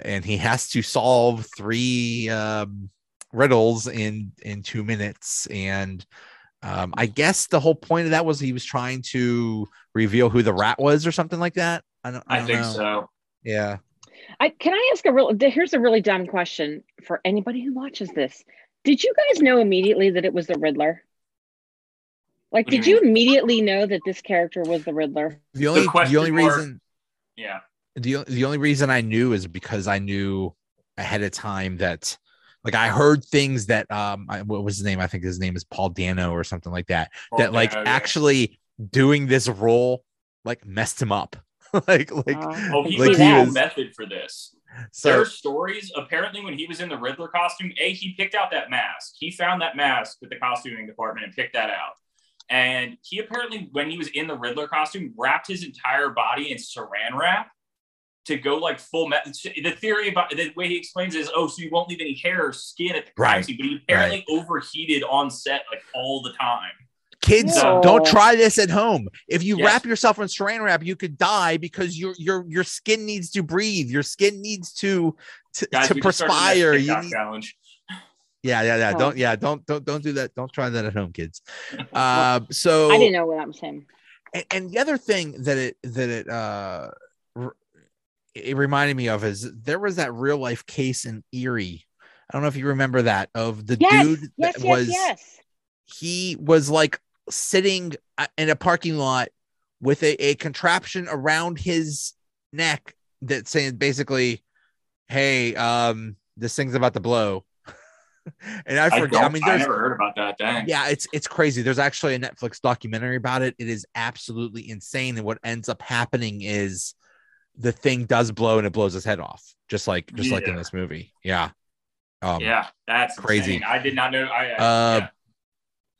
and he has to solve three um riddles in in two minutes and um i guess the whole point of that was he was trying to reveal who the rat was or something like that i don't, I I, don't think know. so. Yeah I can I ask a real? Here's a really dumb question for anybody who watches this. Did you guys know immediately that it was the Riddler? Like, What did you you immediately know that this character was the Riddler? the only the, question only mark- reason Yeah. the, the only reason i knew is because i knew ahead of time that like i heard things that um I, what was his name i think his name is paul dano or something like that that like Oh, yeah. actually doing this role like messed him up like like Oh, I he can like was he was- method for this. so there are stories. Apparently, when he was in the Riddler costume, a he picked out that mask. He found that mask with the costuming department and picked that out. And he apparently, when he was in the Riddler costume, wrapped his entire body in Saran wrap to go like full. Me- the theory about the way he explains is, oh, so you won't leave any hair or skin at the crime Right. scene. But he apparently overheated on set like all the time. kids Whoa. don't try this at home if you Yes. wrap yourself in saran wrap you could die because your your your skin needs to breathe your skin needs to to, Guys, to we just started the perspire you need, challenge. Yeah yeah yeah Oh. don't yeah don't don't don't do that don't try that at home kids uh so I didn't know what was him. and, and the other thing that it that it uh it reminded me of is there was that real life case in Erie. I don't know if you remember that of the Yes, dude that yes, was yes. he was like sitting uh, in a parking lot with a, a contraption around his neck that saying basically, "Hey, um, this thing's about to blow." and I I, forget. don't, I, mean, I never heard about that. Dang. yeah, it's it's crazy. There's actually a Netflix documentary about it. It is absolutely insane. And what ends up happening is the thing does blow and it blows his head off, just like just like in this movie. Yeah. Um, yeah, that's crazy. insane. I did not know. I, I Uh, yeah.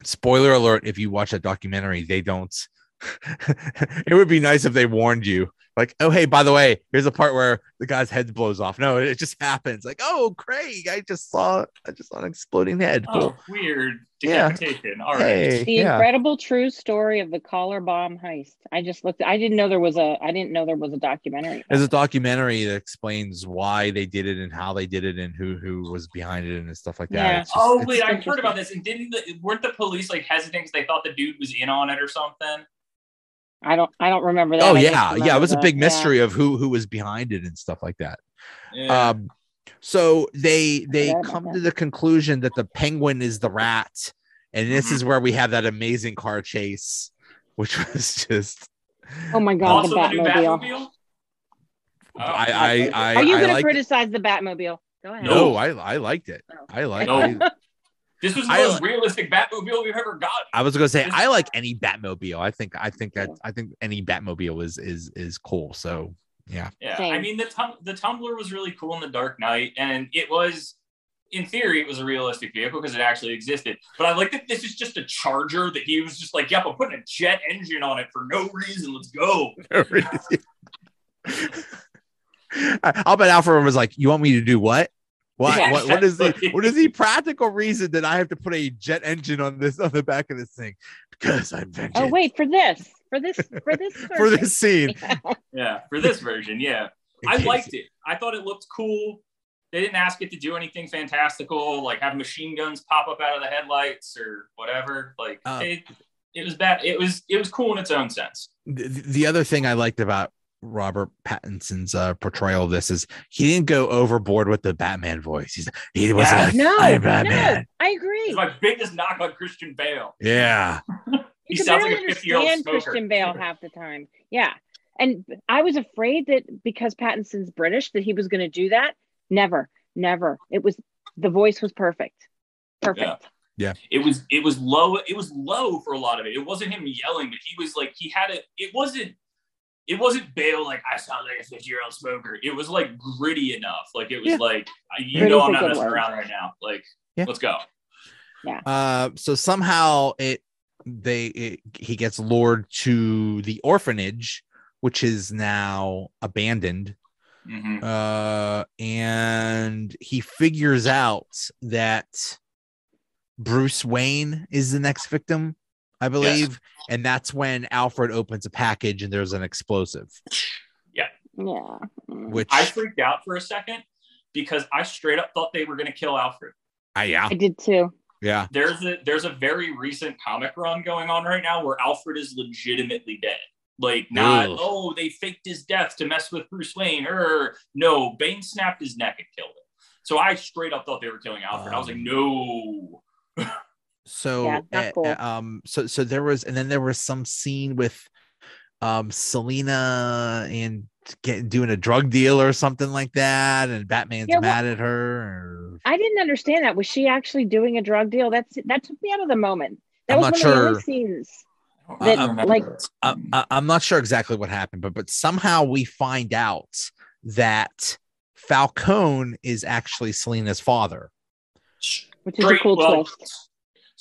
spoiler alert if you watch that documentary they don't it would be nice if they warned you like oh hey by the way here's a part where the guy's head blows off no it just happens like oh craig i just saw i just saw an exploding head Oh, cool weird Yeah. decapitation. All right. hey The yeah incredible true story of the collar bomb heist. I just looked. I didn't know there was a. I didn't know there was a documentary. there's a documentary that explains why they did it and how they did it and who who was behind it and stuff like that Yeah. Just- Oh wait, I've heard about this. And didn't the, weren't the police like hesitant because they thought the dude was in on it or something? I don't. I don't remember that. oh I yeah yeah it was a the- big yeah. mystery of who who was behind it and stuff like that Yeah. Um, so they they forgot about come that. to the conclusion that the penguin is the rat, and this Mhm. is where we have that amazing car chase, which was just. Oh my god, also, the the Batmobile. Batmobile. Oh, I I I, Are you I going to liked it. criticize the Batmobile? Go ahead. No, I I liked it. Oh. I like. No. I, This was the I- most realistic Batmobile we've ever got. I was gonna say I like any Batmobile. I think I think that I think any Batmobile is is is cool. So yeah, Yeah, Same. I mean the tum- the Tumbler was really cool in the Dark Knight, and it was, in theory, it was a realistic vehicle because it actually existed. But I like that this is just a Charger that he was just like, "Yep, I'm putting a jet engine on it for no reason. Let's go." I'll bet Alfred was like, "You want me to do what? What? Yeah, what, what is the what is the practical reason that I have to put a jet engine on this on the back of this thing? Because I'm vengeance. Oh wait, for this, for this, for this, for this scene. Yeah, for this version, yeah, I liked it. I thought it looked cool. they didn't ask it to do anything fantastical, like have machine guns pop up out of the headlights or whatever. Like Uh, it, it was bad. It was it was cool in its own sense. the, the other thing I liked about Robert Pattinson's uh, portrayal of this is he didn't go overboard with the Batman voice. He's he wasn't Yeah. like No, I'm Batman. no, I agree. It's my biggest knock on Christian Bale. Yeah, He you sounds like a 50-year-old smoker. Christian Bale half the time. Yeah. And I was afraid that because Pattinson's British that he was going to do that. Never, never. It was the voice was perfect. Perfect. Yeah. It was it was low. It was low for a lot of it. It wasn't him yelling, but he was like he had it. It wasn't. It wasn't Bale like I sound like a fifty-year-old smoker. It was like gritty enough. Like it was Yeah. like you Gritty's know I'm not good messing word. around right now. Like Yeah. let's go. Uh, so somehow it they it, he gets lured to the orphanage, which is now abandoned. Mhm. Uh, and he figures out that Bruce Wayne is the next victim, I believe, and that's when Alfred opens a package and there's an explosive, Yeah. Yeah. which I freaked out for a second because I straight up thought they were going to kill Alfred. I yeah I did too. yeah There's a there's a very recent comic run going on right now where Alfred is legitimately dead. Like not Ugh. oh they faked his death to mess with Bruce Wayne or no Bane snapped his neck and killed him. So I straight up thought they were killing Alfred. I was like Um, no. So Yeah, uh, cool. uh, um so so there was and then there was some scene with um selina and getting doing a drug deal or something like that and batman's Yeah, well- mad at her or, I didn't understand that. Was she actually doing a drug deal? That's that took me out of the moment. That I'm was not one of the sure. only scenes. I don't That, remember. like- I, I, i'm not sure exactly what happened but but somehow we find out that falcone is actually selina's father Which is a cool well, twist.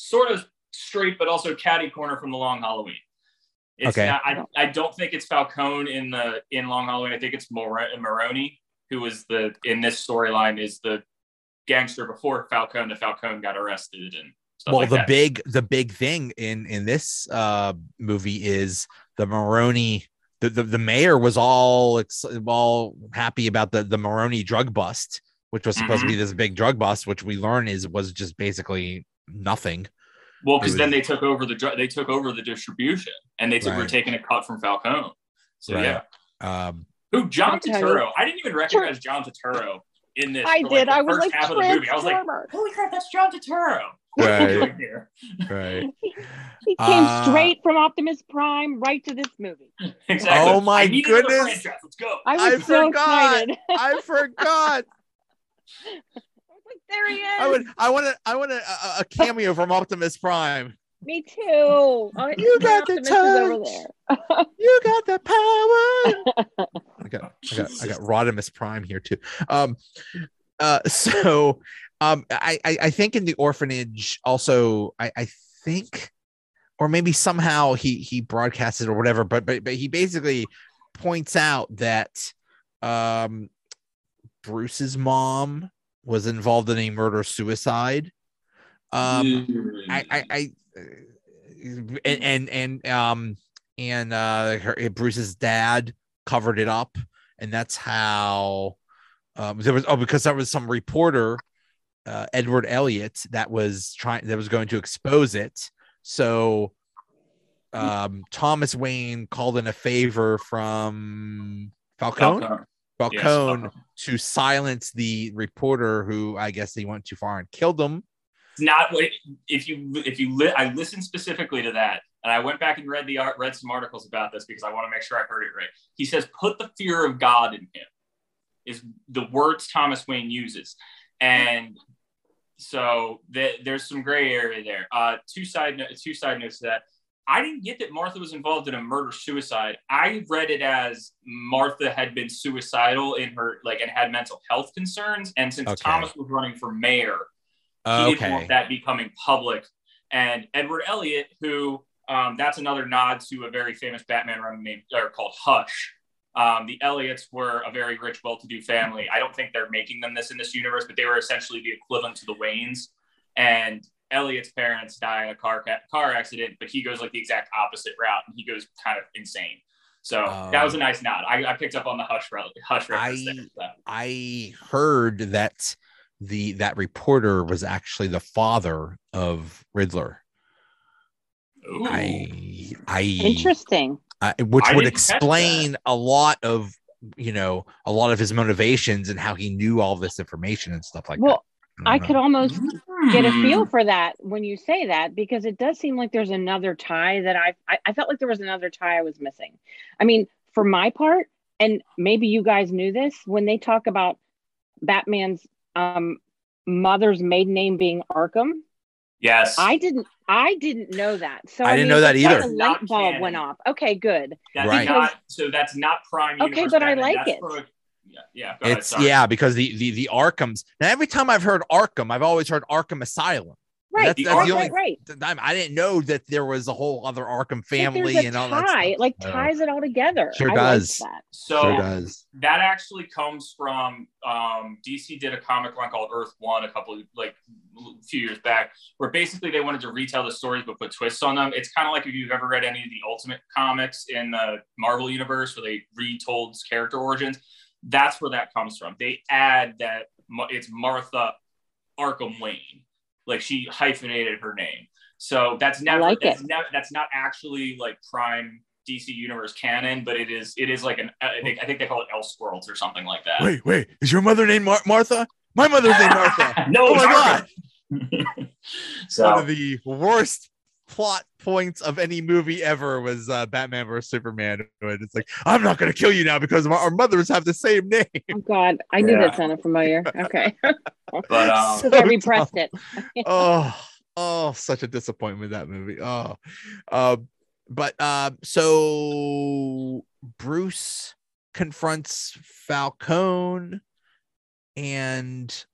Sort of straight, but also catty corner from the Long Halloween. It's Okay. not- I, I don't think it's Falcone in the in Long Halloween. I think it's Mor- Maroni who was the in this storyline is the gangster before Falcone. The Falcone got arrested and stuff well like the that. big the big thing in in this uh movie is the Maroni the, the, the mayor was all ex- all happy about the the Maroni drug bust which was supposed to be this big drug bust which we learn is was just basically nothing well, because then they took over the they took over the distribution and they took, were Right. taking a cut from Falcone. So Right. yeah, um who John I'll tell you. Turturro? I didn't even recognize John Turturro in this. I for, did. Like, I was first like half of the movie. I was like, holy crap, that's John Turturro. Right. here? right He came Uh, straight from Optimus Prime right to this movie. Exactly. Oh my I goodness. Let's go. I was I so forgot. excited. I forgot I was like, there he is. I would I want to I want a, a, cameo from Optimus Prime Me too. Oh, You got the touch. you got the power I got I got I got Rodimus Prime here too. Um uh so um I, I I think in the orphanage also I I think or maybe somehow he he broadcasted or whatever but but but he basically points out that um Bruce's mom was involved in a murder suicide. Um I I, I and and and um and uh her, Bruce's dad covered it up and that's how um there was oh because there was some reporter uh Edward Elliot that was trying that was going to expose it so um Thomas Wayne called in a favor from Falcone Falcone. Falcone, Yes, to silence the reporter who I guess he went too far and killed him It's not what if you if you li- I listened specifically to that and I went back and read the art read some articles about this because I want to make sure I heard it right. He says put the fear of God in him is the words Thomas Wayne uses. And so th- there's some gray area there. Uh, two side no- two side notes to that. I didn't get that Martha was involved in a murder suicide. I read it as Martha had been suicidal in her like and had mental health concerns. And since Okay. Thomas was running for mayor, he didn't want that becoming public. And Edward Elliot, who um, that's another nod to a very famous Batman run named or called Hush. Um, the Elliots were a very rich, well-to-do family. I don't think they're making them this in this universe, but they were essentially the equivalent to the Waynes. And Elliot's parents die in a car ca- car accident, but he goes like the exact opposite route, and he goes kind of insane. So Um, that was a nice nod. I, I picked up on the hush re- hush reference I- there. So. I heard that the that reporter was actually the father of Riddler. Ooh. I I Interesting. uh, which I would explain a lot of you know a lot of his motivations and how he knew all this information and stuff like Well, that. Well, I don't could know. almost get a feel Hmm. for that when you say that because it does seem like there's another tie that I, I I felt like there was another tie I was missing. I mean, for my part, and maybe you guys knew this when they talk about Batman's um mother's maiden name being Arkham. Yes. I didn't I didn't know that. So I didn't mean, know that it's like either. A Not light bulb canon. went off. Okay, good. That's Right. not so that's not prime Okay, universe but I like That's it. For- yeah, yeah. Go ahead, It's sorry. yeah because the the the Arkham's now every time I've heard Arkham I've always heard Arkham Asylum. Right, That's- that's right, the only- right, right. Th- I I didn't know that there was a whole other Arkham family there's a and all tie, that. Stuff. like So, ties it all together. Sure I does. Like that. So sure does. that actually comes from um, DC did a comic line called Earth One a couple like a few years back, where basically they wanted to retell the stories but put twists on them. It's kind of like if you've ever read any of the Ultimate comics in the Marvel universe, where they retold character origins. That's where that comes from. They add that it's Martha Arkham Wayne, like she hyphenated her name. So that's never like that's, it. never that's not actually like prime DC Universe canon, but it is it is like an uh, I think, I think they call it Elseworlds or something like that. Wait, wait, is your mother named Mar- Martha? My mother's named Martha. no, Oh my God. One so of the worst plot points of any movie ever was uh, Batman versus Superman. And It's like I'm not gonna kill you now because our our mothers have the same name. Oh God, I knew Yeah. that sounded familiar. Okay, but um So I repressed it. oh, oh, such a disappointment that movie. Oh, uh, but uh, so Bruce confronts Falcone, and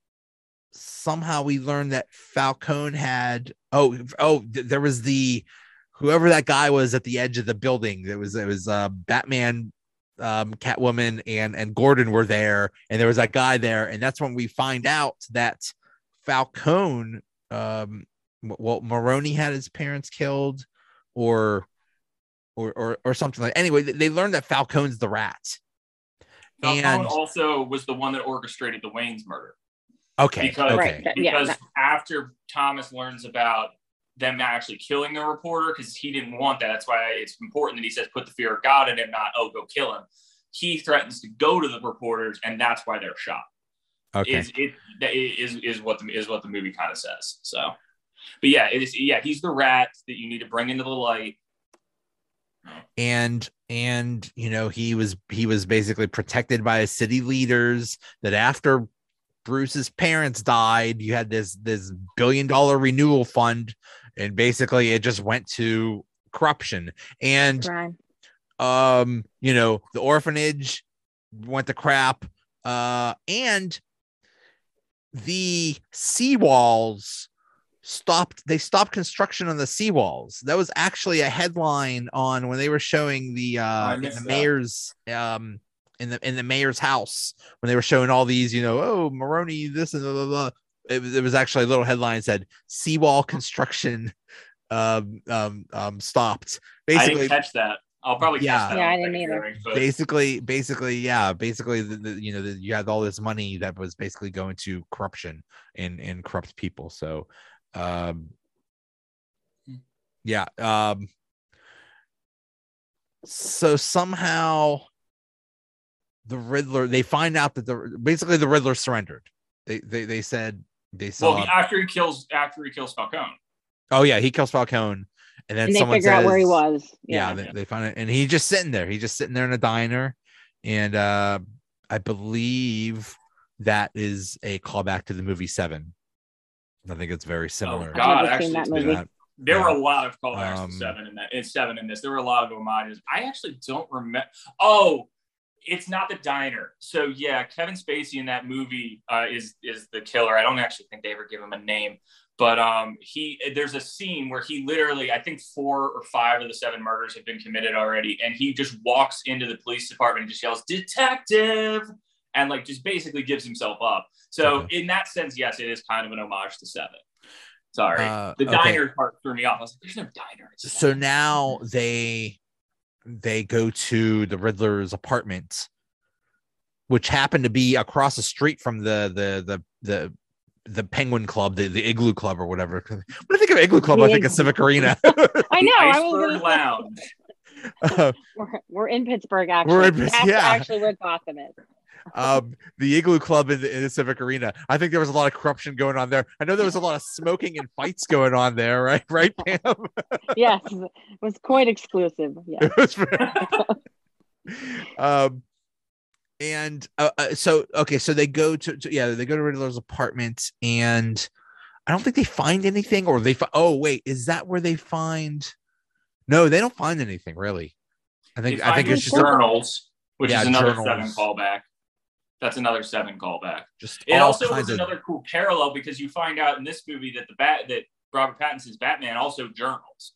somehow we learned that Falcone had oh oh th- there was the whoever that guy was at the edge of the building. There was it was uh, Batman um Catwoman and and Gordon were there and there was that guy there and that's when we find out that Falcone um well Maroni had his parents killed or or or, or something like anyway they, they learned that Falcone's the rat Falcone and also was the one that orchestrated the Wayne's murder. Okay Because- okay Right. that- yeah, Because that- after Thomas learns about them actually killing the reporter, because he didn't want that. That's why it's important that he says put the fear of God in him, not oh go kill him. He threatens to go to the reporters, and that's why they're shot. okay is it that is is what the is what the movie kind of says. So, but yeah, it is. Yeah, he's the rat that you need to bring into the light. and and you know he was he was basically protected by his city leaders that after bruce's parents died you had this this billion dollar renewal fund and basically it just went to corruption and Crime. um you know the orphanage went to crap uh and the seawalls stopped they stopped construction on the seawalls that was actually a headline on when they were showing the uh I in missed the that. mayor's um in the in the mayor's house when they were showing all these you know oh Maroni this and blah, blah, blah. It, was, it was actually a little headline said seawall construction um um um stopped I basically didn't catch that. I'll probably Yeah. catch that. Yeah, I didn't either. Thanksgiving, but- basically basically yeah basically the, the you know the, you had all this money that was basically going to corruption and and corrupt people so um yeah um so somehow the riddler they find out that the basically the riddler surrendered they they, they said they saw Well, he- after he kills after he kills Falcone. oh yeah he kills falcone and then And they someone figure out where he was. yeah, Yeah. they, they find it and he's just sitting there he's just sitting there in a diner and uh i believe that is a callback to the movie seven i think it's very similar Oh, God, I've never seen actually, that movie. that. There Yeah. were a lot of callbacks Um, to seven in that. In seven in this, there were a lot of homages. I actually don't remember. Oh, it's not the diner. So yeah, Kevin Spacey in that movie uh, is is the killer. I don't actually think they ever give him a name, but um, he there's a scene where he literally, I think four or five of the seven murders have been committed already, and he just walks into the police department and just yells "detective" and like just basically gives himself up. So Okay. in that sense, yes, it is kind of an homage to Seven. Sorry, Uh, the okay. diner part threw me off. I was like, "There's no diner." It's so now they they go to the Riddler's apartment, which happened to be across the street from the the the the the Penguin Club, the, the Igloo Club or whatever. When I think of Igloo Club, The I think of Civic Arena. I know. I was Iceberg gonna say, Lounge. Uh, we're, we're in Pittsburgh, actually. We're in That's Pitts- yeah. actually where Gotham is. Um, the Igloo Club in the, in the Civic Arena. I think there was a lot of corruption going on there. I know there was a lot of smoking and fights going on there, right? Right, Pam? Yes, it was quite exclusive. Yeah. It was um, and uh, uh, so okay, so they go to, to yeah, they go to Riddler's apartment, and I don't think they find anything, or they fi- oh wait, is that where they find? No, they don't find anything really. I think I think it's his just a, journals, which Yeah, is another journals. seven callback. That's another seven callback. just It also kinds was of another cool parallel because you find out in this movie that the bat that Robert Pattinson's Batman also journals.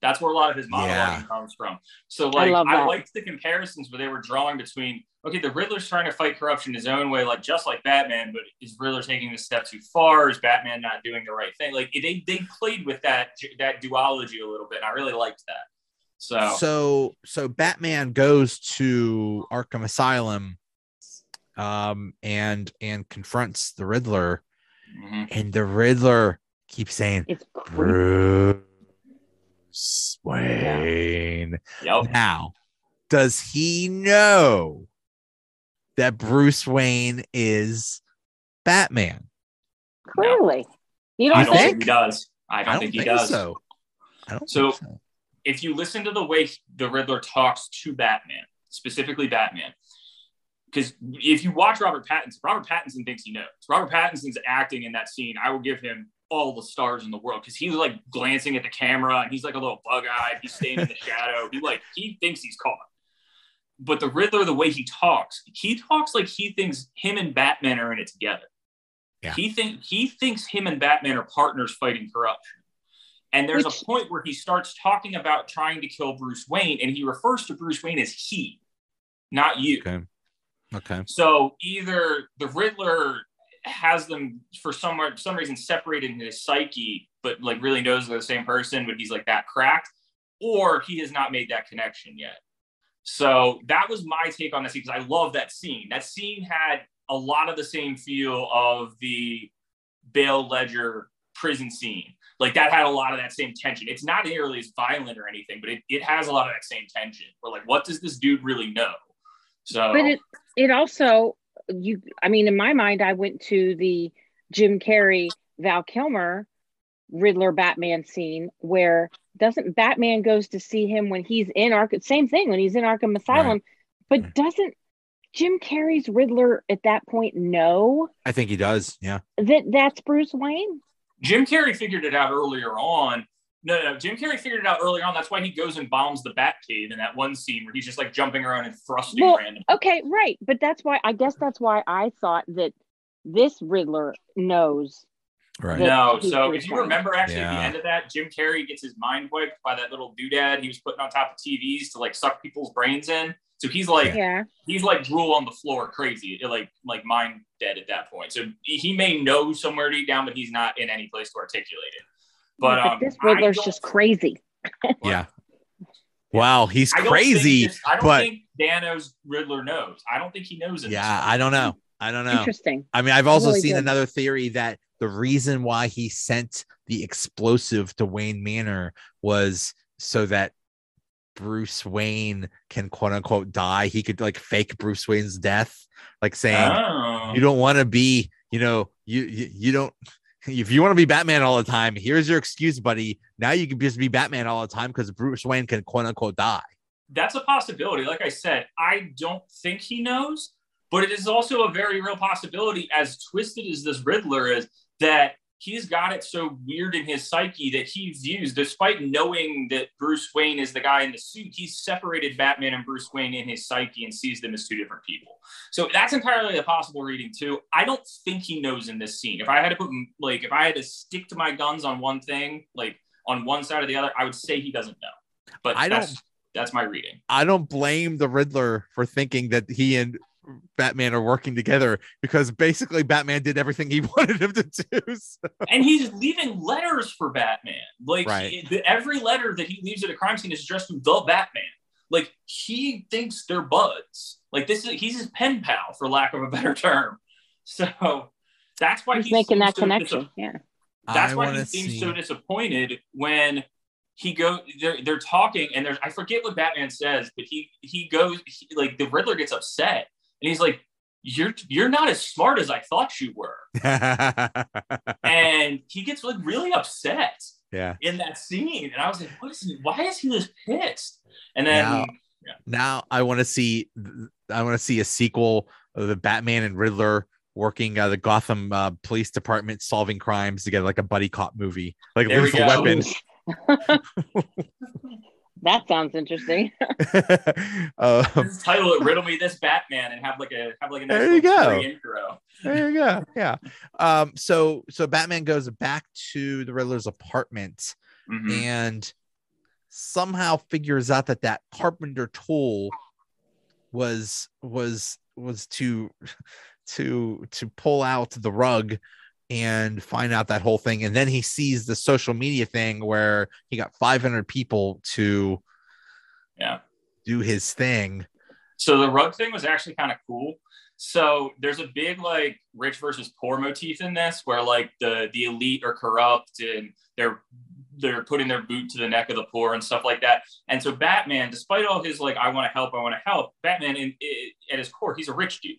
That's where a lot of his monologuing Yeah. comes from. So like love I, liked the comparisons where they were drawing between okay, the Riddler's trying to fight corruption his own way, like just like Batman, but is Riddler taking the step too far? Is Batman not doing the right thing? Like they they played with that that duology a little bit. And I really liked that. So, so so batman goes to arkham asylum um and and confronts the riddler mhm. and the riddler keeps saying It's bruce wayne yep. now does he know that bruce wayne is batman Clearly. You don't don't think? think he does. I don't, think, he does. so i don't So- think so if you listen to the way the Riddler talks to Batman, specifically Batman, because if you watch Robert Pattinson, Robert Pattinson thinks he knows. Robert Pattinson's acting in that scene, I will give him all the stars in the world because he's like glancing at the camera and he's like a little bug eyed. He's staying in the shadow. He like he thinks he's caught. But the Riddler, the way he talks, he talks like he thinks him and Batman are in it together. Yeah. He think he thinks him and Batman are partners fighting corruption. And there's Which- a point where he starts talking about trying to kill Bruce Wayne, and he refers to Bruce Wayne as he, not you. okay okay So either the Riddler has them for some some reason separated in his psyche, but like really knows they're the same person, but he's like that cracked, or he has not made that connection yet. So that was my take on that scene because I love that scene. That scene had a lot of the same feel of the Bale Ledger prison scene. Like that had a lot of that same tension. It's not nearly as violent or anything, but it, it has a lot of that same tension. We're like, what does this dude really know? So But it it also you I mean in my mind I went to the Jim Carrey Val Kilmer Riddler Batman scene where doesn't Batman goes to see him when he's in Arkham same thing when he's in Arkham Asylum but Right. doesn't Jim Carrey's Riddler at that point know i think he does yeah that that's Bruce Wayne Jim Carrey figured it out earlier on. No, no, Jim Carrey figured it out earlier on. That's why he goes and bombs the Batcave in that one scene where he's just like jumping around and thrusting Well, random. okay right but that's why I guess that's why I thought that this Riddler knows right No, so if you remember, actually, at the end of that, Jim Carrey gets his mind wiped by that little doodad he was putting on top of TVs to like suck people's brains in. So he's like, yeah he's like drool on the floor, crazy, like like mind dead at that point. So he may know somewhere deep down, but he's not in any place to articulate it. But, um, this Riddler's just crazy yeah wow he's I don't crazy this, I don't but- think Dano's Riddler knows. I don't think he knows. it. yeah i don't know i don't know interesting I mean, I've also really seen did. another theory that the reason why he sent the explosive to Wayne Manor was so that Bruce Wayne can quote unquote die. He could like fake Bruce Wayne's death, like saying, Oh. You don't want to be, you know, you, you you don't if you want to be Batman all the time, here's your excuse, buddy. Now you can just be Batman all the time because Bruce Wayne can quote unquote die. That's a possibility. Like I said, I don't think he knows, but it is also a very real possibility, as twisted as this Riddler is, that he's got it so weird in his psyche that he views, despite knowing that Bruce Wayne is the guy in the suit, he's separated Batman and Bruce Wayne in his psyche and sees them as two different people. So that's entirely a possible reading too. I don't think he knows in this scene. If I had to put like if I had to stick to my guns on one thing, like on one side or the other, I would say he doesn't know. But I that's, don't- that's my reading. I don't blame the Riddler for thinking that he and Batman are working together because basically Batman did everything he wanted him to do. So- and he's leaving letters for Batman. Like Right. he- the, every letter that he leaves at a crime scene is addressed to the Batman. like he thinks they're buds. Like this is he's his pen pal, for lack of a better term. So that's why He's he making that so connection. dis- Yeah. That's I why he wanna seems see- so disappointed when he go they're they're talking and there's I forget what Batman says, but he he goes he, like the Riddler gets upset and he's like, "You're you're not as smart as I thought you were," and he gets like really upset yeah. in that scene, and I was like, "What is he? Why is he this pissed?" And then Now- Now I want to see. I want to see a sequel of the Batman and Riddler working uh, the Gotham uh, Police Department solving crimes together, like a buddy cop movie, like There we Lethal go. Weapon. That sounds interesting. um, Let's title it "Riddle Me This Batman" and have like a have like a nice There you go. intro. there you go. Yeah. Um. So so Batman goes back to the Riddler's apartment Mhm. and somehow figures out that that carpenter tool was was was to to to pull out the rug and find out that whole thing and then he sees the social media thing where he got 500 people to Yeah. do his thing So the rug thing was actually kind of cool. So there's a big like rich versus poor motif in this, where like the the elite are corrupt and they're they're putting their boot to the neck of the poor and stuff like that. And so Batman, despite all his like I want to help, I want to help, Batman in, i at his core, he's a rich dude.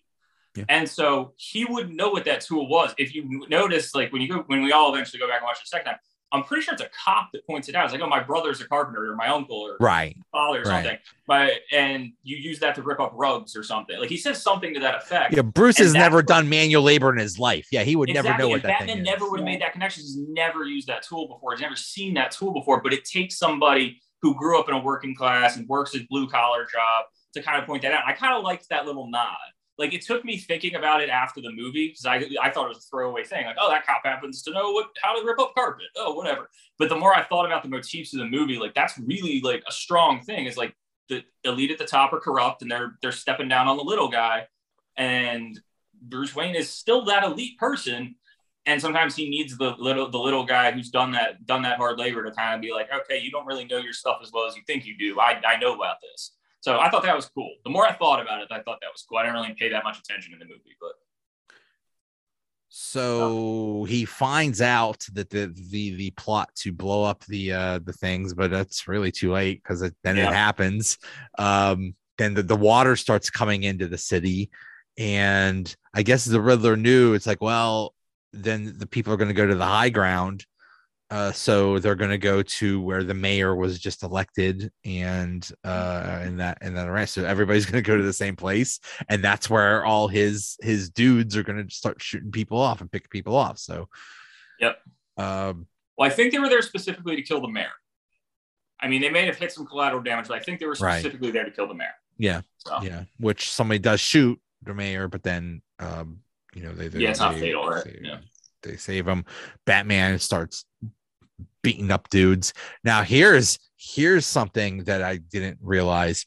Yeah. And so he wouldn't know what that tool was. If you notice, like when you go, when we all eventually go back and watch it the second time, I'm pretty sure it's a cop that points it out. It's like, oh, my brother's a carpenter, or my uncle, or right father or Right. something. But and you use that to rip up rugs or something. Like he says something to that effect. yeah bruce has never done manual labor in his life yeah he would never know what and that Batman thing is never would have made that connection. He's never used that tool before. He's never seen that tool before. But it takes somebody who grew up in a working class and works his blue collar job to kind of point that out. I kind of liked that little nod. Like it took me thinking about it after the movie because I, I thought it was a throwaway thing. Like, oh, that cop happens to know what how to rip up carpet. Oh, whatever. But the more I thought about the motifs of the movie, like that's really like a strong thing. Is like the elite at the top are corrupt and they're they're stepping down on the little guy, and Bruce Wayne is still that elite person, and sometimes he needs the little the little guy who's done that done that hard labor to kind of be like, okay, you don't really know your stuff as well as you think you do. I I know about this. So I thought that was cool. The more I thought about it, I thought that was cool. I didn't really pay that much attention in the movie, but So he finds out that the the the plot to blow up the uh the things, but that's really too late because it, then Yeah. it happens. Um, then the, the water starts coming into the city, and I guess the Riddler knew it's like, well, then the people are going to go to the high ground. Uh, so they're going to go to where the mayor was just elected, and uh, and that and that arrest. So everybody's going to go to the same place, and that's where all his his dudes are going to start shooting people off and pick people off. So, Yep. Um, well, I think they were there specifically to kill the mayor. I mean, they may have hit some collateral damage, but I think they were Right. specifically there to kill the mayor. Yeah. So, yeah, which somebody does shoot the mayor, but then um, you know they, they Yeah, it's not they- fatal, right? They, Yeah. They save him. Batman starts beating up dudes. Now here's here's something that I didn't realize.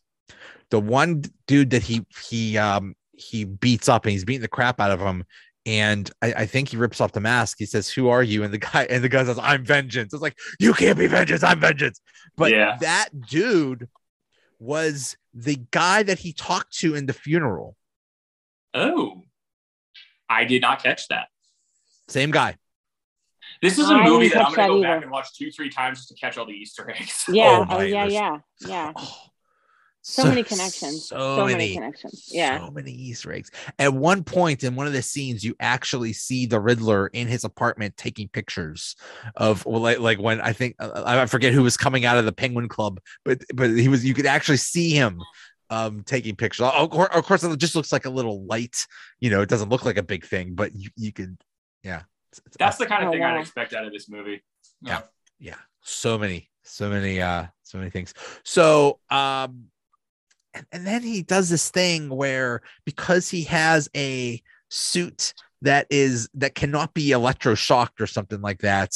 The one dude that he he um he beats up and he's beating the crap out of him. And I, I think he rips off the mask. He says, "Who are you?" And the guy and the guy says, "I'm vengeance." It's like you can't be vengeance. I'm vengeance. But Yeah. that dude was the guy that he talked to in the funeral. Oh, I did not catch that. Same guy. This is a I movie that I'm going to that go back and watch two, three times just to catch all the Easter eggs. Yeah. my, Oh, yeah. Yeah. Yeah. Oh, So, many connections. So, many, connections. Yeah. So many Easter eggs. At one point in one of the scenes, you actually see the Riddler in his apartment taking pictures of well, like, like when I think uh, I forget who was coming out of the Penguin Club, but but he was you could actually see him um taking pictures. Of course, of course, it just looks like a little light. You know, it doesn't look like a big thing, but you, you could, yeah. It's- it's That's the kind of Oh, thing wow. I'd expect out of this movie. Yeah. yeah so many so many uh so many things so um and, and then he does this thing where because he has a suit that is that cannot be electroshocked or something like that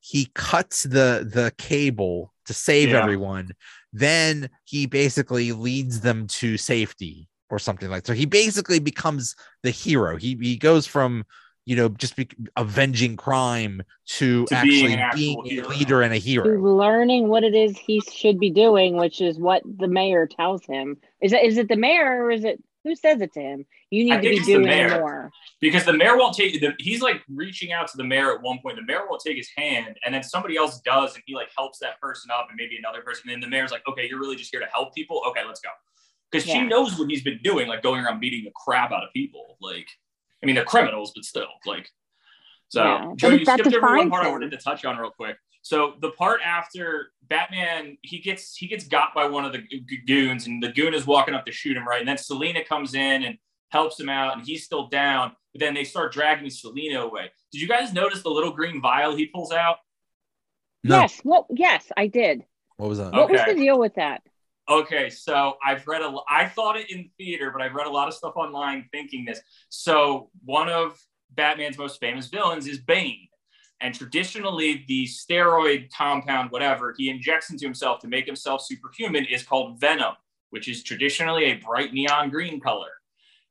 he cuts the the cable to save Yeah. everyone then he basically leads them to safety or something like so he basically becomes the hero he he goes from you know, just be avenging crime to, To actually an actual being a leader and a To hero. learning what it is he should be doing, which is what the mayor tells him. Is it is it the mayor or is it who says it to him? You need I to be the doing mayor. more. because the mayor won't take the, he's like reaching out to the mayor at one point the mayor won't take his hand and then somebody else does and he like helps that person up and maybe another person and then the mayor's like okay you're really just here to help people okay let's go because she knows what he's been doing like going around beating the crap out of people like i mean they're criminals but still like so Yeah. joe you that skipped over one defines part i wanted to touch on real quick so the part after batman he gets he gets got by one of the goons and the goon is walking up to shoot him right and then selina comes in and helps him out and he's still down but then they start dragging selina away did you guys notice the little green vial he pulls out No. Yes. Well, yes, I did. What was that? What was the deal with that? Okay, so I've read a I thought it in theater, but I've read a lot of stuff online thinking this. So one of Batman's most famous villains is Bane. And traditionally, the steroid compound, whatever he injects into himself to make himself superhuman, is called Venom, which is traditionally a bright neon green color.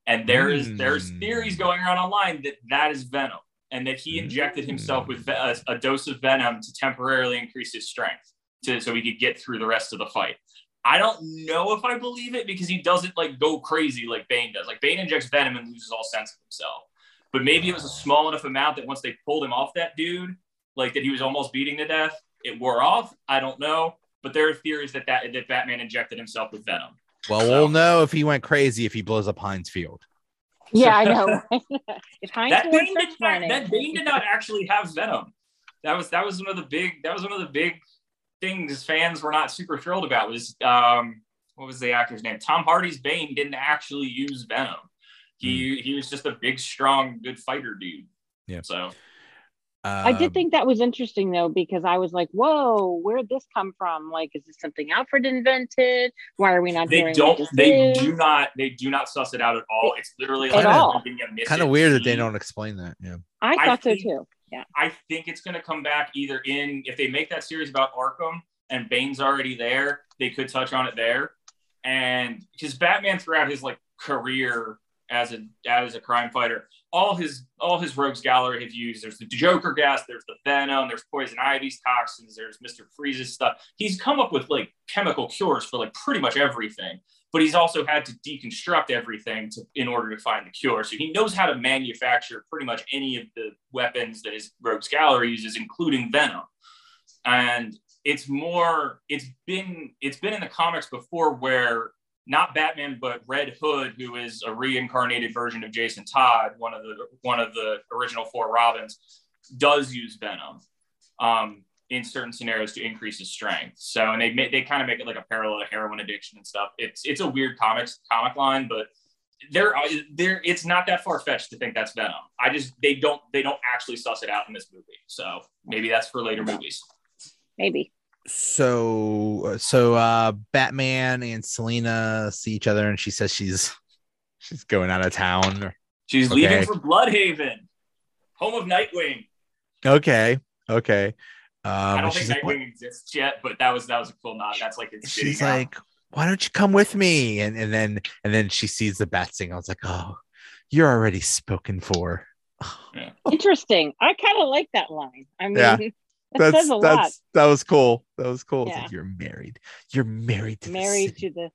And there is there's Mm. theories going around online that that is Venom, and that he injected himself with a, a dose of Venom to temporarily increase his strength, to so he could get through the rest of the fight. I don't know if I believe it because he doesn't like go crazy like Bane does. Like Bane injects venom and loses all sense of himself. But maybe it was a small enough amount that once they pulled him off that dude, like that he was almost beating to death, it wore off. I don't know. But there are theories that that, that Batman injected himself with venom. Well, So- we'll know if he went crazy if he blows up Heinz Field. Yeah, I know. if Heinz That Bane, did not, that Bane did not actually have venom. That was that was one of the big that was one of the big things fans were not super thrilled about was um what was the actor's name? Tom Hardy's Bane didn't actually use venom. He he was just a big, strong, good fighter dude. Yeah. So I did Um, think that was interesting though because I was like, "Whoa, where'd this come from? Like, is this something Alfred invented? Why are we not they don't they is?" do not they do not suss it out at all. It's literally At like all. being a missing kind of weird that they don't explain that. Yeah. I I thought so too. Yeah, I think it's going to come back either in if they make that series about Arkham and Bane's already there, they could touch on it there. And because Batman throughout his like career as a as a crime fighter, all his all his rogues gallery have used. There's the Joker gas, there's the Venom, there's Poison Ivy's toxins, there's Mister Freeze's stuff. He's come up with like chemical cures for like pretty much everything. But he's also had to deconstruct everything to, in order to find the cure. So he knows how to manufacture pretty much any of the weapons that his rogues gallery uses, including Venom. And it's more, it's been, it's been in the comics before where not Batman, but Red Hood, who is a reincarnated version of Jason Todd, one of the one of the original four Robins, does use Venom um, in certain scenarios to increase his strength. So, and they they kind of make it like a parallel to heroin addiction and stuff. It's it's a weird comics comic line, but there there it's not that far fetched to think that's Venom. I just they don't they don't actually suss it out in this movie. So maybe that's for later movies. maybe. So so uh Batman and Selina see each other and she says she's she's going out of town. She's Okay. leaving for Blüdhaven, home of Nightwing. Okay. Okay. Um I don't think she's like, exists yet, but that was that was a cool nod. That's like it's she's fitting out. like, why don't you come with me? And and then and then she sees the bat sing. I was like, oh, you're already spoken for. Interesting. I kind of like that line. I mean, Yeah. it That's says a lot. that was cool. That was cool. Yeah. like, you're married. You're married to the Married city. to the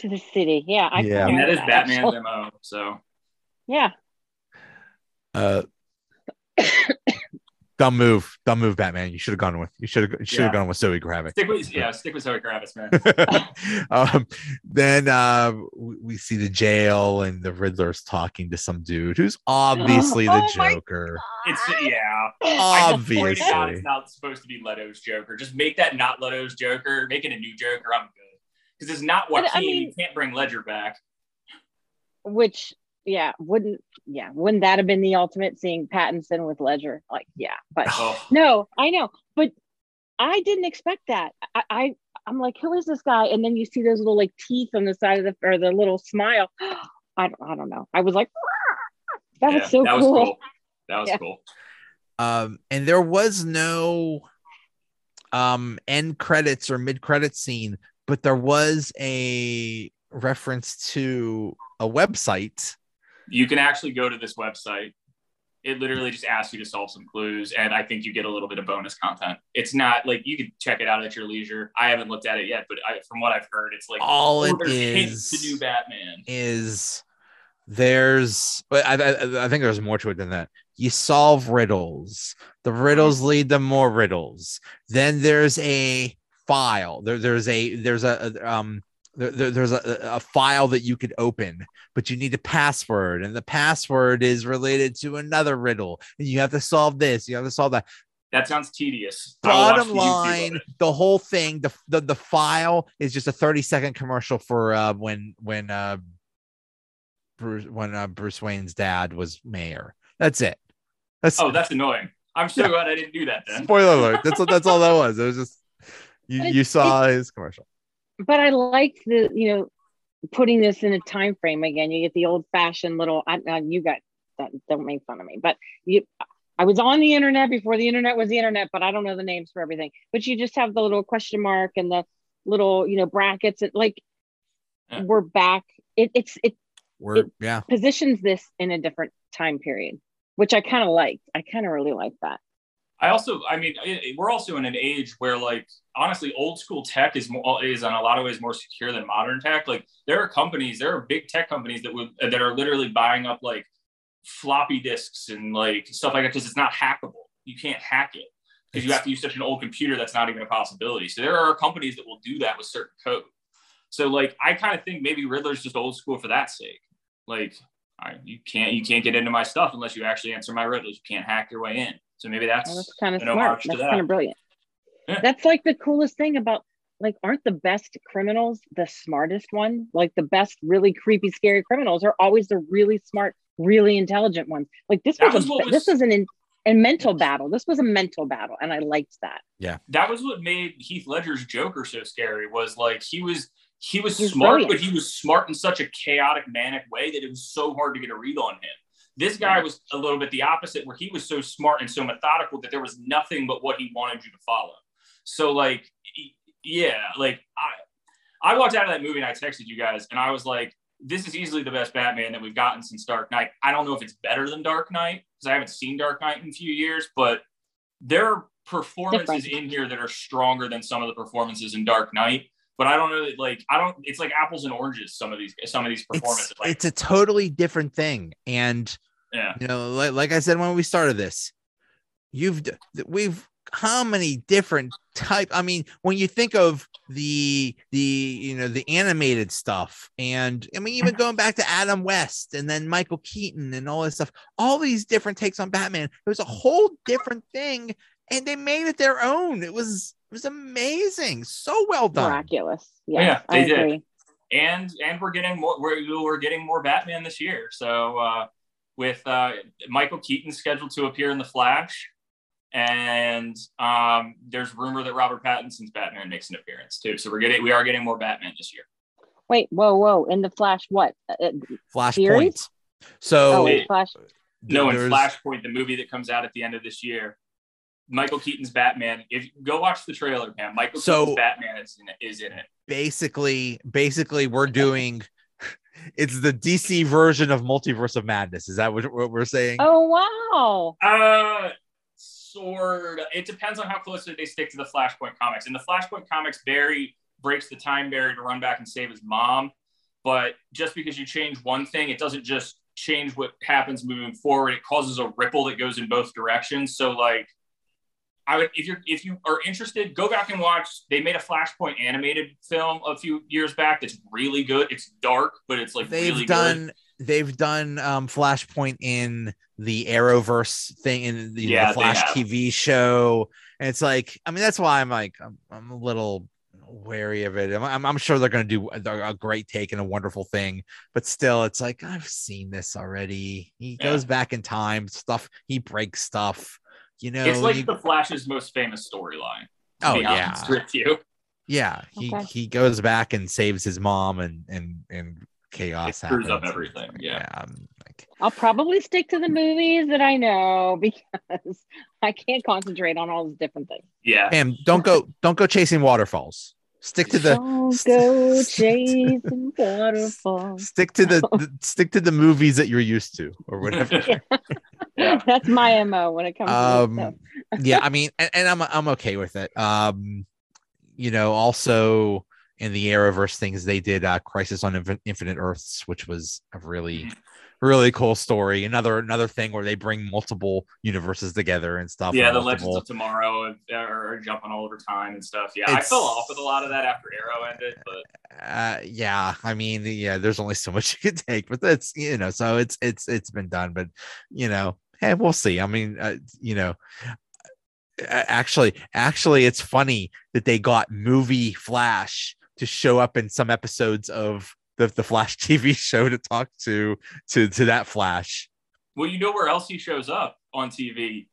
to the city. Yeah, I Yeah. I mean, that is like Batman's actually. MO. So Yeah, Uh, dumb move, dumb move, Batman. You should have gone with you should have should have Yeah. gone with Zoe Kravitz. stick with yeah, stick with Zoe Kravitz, man. um, then uh, we, we see the jail and the Riddler's talking to some dude who's obviously the Oh my Joker. It's yeah. I just pray to God Obviously, it's not supposed to be Leto's Joker. Just make that not Leto's Joker. Make it a new Joker. I'm good. Because it's not But, Joaquin. I mean- you can't bring Ledger back. which yeah wouldn't yeah wouldn't that have been the ultimate seeing Pattinson with Ledger? Like yeah, but Oh, no, I know, but I didn't expect that. I, I I'm like, who is this guy? And then you see those little like teeth on the side of the or the little smile. I don't, I don't know. I was like, that yeah, was so that cool. was cool. That was Yeah. cool. um, and there was no um end credits or mid credit scene, but there was a reference to a website. You can actually go to this website. It literally just asks you to solve some clues, and I think you get a little bit of bonus content. It's not like you can check it out at your leisure. I haven't looked at it yet, but I, from what I've heard, it's like All it is- to new Batman. is there's but I, I, I think there's more to it than that you solve riddles the riddles lead to more riddles then there's a file there, there's a there's a, a, um there, there- there's a, a file that you could open but you need a password and the password is related to another riddle and you have to solve this you have to solve that That sounds tedious. I will watch bottom the YouTube of line it. the whole thing the, the the file is just a 30 second commercial for uh when when uh bruce when uh, bruce wayne's dad was mayor that's it that's Oh, that's annoying. I'm so glad I didn't do that then. spoiler alert that's what that's all that was it was just you, you saw his commercial but I like the you know putting this in a time frame again. You get the old fashioned little. I, you got that. Don't make fun of me. But you, I was on the internet before the internet was the internet, but I don't know the names for everything. But you just have the little question mark and the little you know brackets. And like Yeah. we're back. It, it's it we're It- yeah positions this in a different time period, which I kind of liked. I kind of really like that. I also, I mean, we're also in an age where, like, honestly, old school tech is more is in a lot of ways more secure than modern tech. Like, there are companies, there are big tech companies that would that are literally buying up like floppy disks and like stuff like that because it's not hackable. You can't hack it because you have to use such an old computer that's not even a possibility. So there are companies that will do that with certain code. So like, I kind of think maybe Riddler's just old school for that sake. Like, I, you can't you can't get into my stuff unless you actually answer my riddles. You can't hack your way in. So maybe that's Well, that's kind of smart. That's that. kind of brilliant. Yeah. That's like the coolest thing about like aren't the best criminals the smartest one? Like the best really creepy scary criminals are always the really smart, really intelligent ones. Like this was, was a, was- this was an in, a mental battle. This was a mental battle and I liked that. Yeah, that was what made Heath Ledger's Joker so scary. Was like he was he was He's smart, brilliant. but he was smart in such a chaotic, manic way that it was so hard to get a read on him. This guy was a little bit the opposite, where he was so smart and so methodical that there was nothing but what he wanted you to follow. So like, yeah, like I I walked out of that movie and I texted you guys and I was like, this is easily the best Batman that we've gotten since Dark Knight. I don't know if it's better than Dark Knight because I haven't seen Dark Knight in a few years, but there are performances Different. in here that are stronger than some of the performances in Dark Knight. But I don't know that like I don't it's like apples and oranges, some of these some of these performances. it's like it's a totally different thing and yeah. you know like, like i said when we started this you've we've how many different type i mean when you think of the the you know the animated stuff and i mean even going back to adam west and then michael keaton and all this stuff all these different takes on batman it was a whole different thing and they made it their own it was it was amazing so well done Miraculous. Yeah, Yes, they I did. agree. and and we're getting more we're, we're getting more batman this year so uh with uh michael keaton scheduled to appear in the flash and um there's rumor that robert pattinson's batman makes an appearance too so we're getting we are getting more batman this year Wait, whoa, whoa. In the flash, what? Uh, uh, flashpoint so oh, wait. in flash. no in flashpoint the movie that comes out at the end of this year michael keaton's batman if go watch the trailer man michael So- keaton's batman is in it, is in it basically basically we're doing it's the DC version of Multiverse of Madness. Is that what, what we're saying? Oh wow. Uh, sort of. It depends on how closely they stick to the Flashpoint comics. In the Flashpoint comics, Barry breaks the time barrier to run back and save his mom. But just because you change one thing, it doesn't just change what happens moving forward. It causes a ripple that goes in both directions. So, like, I would if you're if you are interested, go back and watch. They made a Flashpoint animated film a few years back that's really good. It's dark, but it's like they've really done good. they've done um Flashpoint in the Arrowverse thing in the, Yeah, the Flash. TV show. And it's like, I mean, that's why I'm like, I'm, I'm a little wary of it. I'm, I'm, I'm sure they're going to do a, a great take and a wonderful thing, but still, it's like, I've seen this already. He Yeah. goes back in time, stuff, he breaks stuff, you know. It's like you- the Flash's most famous storyline. Oh, yeah. with you. yeah, he, Okay. he goes back and saves his mom and, and, and It chaos screws up happens. everything. Yeah. I'm like, I'll probably stick to the movies that I know because I can't concentrate on all these different things. Yeah. and don't go don't go chasing waterfalls. Stick to the Don't go chasing waterfalls. stick to the, the stick to the movies that you're used to or whatever. Yeah. That's my mo when it comes to Um, stuff. yeah, I mean, and, and I'm I'm okay with it. Um, you know, also in the Arrowverse things, they did uh, Crisis on Infinite Earths, which was a really. Really cool story. Another another thing where they bring multiple universes together and stuff. Yeah, the Legends of Tomorrow are, jumping all over time and stuff. Yeah, I fell off with a lot of that after Arrow ended, but uh yeah i mean yeah there's only so much you can take but that's you know so it's it's it's been done but you know hey we'll see i mean uh, you know actually actually it's funny that they got movie flash to show up in some episodes of the, the flash tv show to talk to to to that flash well, you know where else he shows up on TV?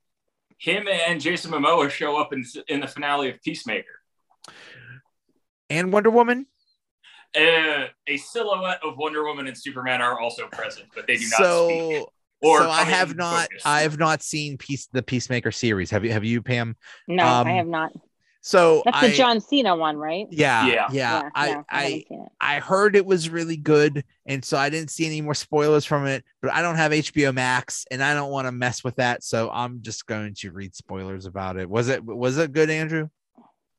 Him and Jason Momoa show up in in the finale of Peacemaker. and wonder woman Uh, a silhouette of Wonder Woman and Superman are also present, but they do not speak. so Or so i have not focus. i have not seen peace the peacemaker series have you have you pam No, um, I have not. So That's I, the John Cena one, right? Yeah, Yeah. yeah. I, no, I, haven't seen it. I heard it was really good, and so I didn't see any more spoilers from it. But I don't have HBO Max, and I don't want to mess with that, so I'm just going to read spoilers about it. Was it was it good, Andrew?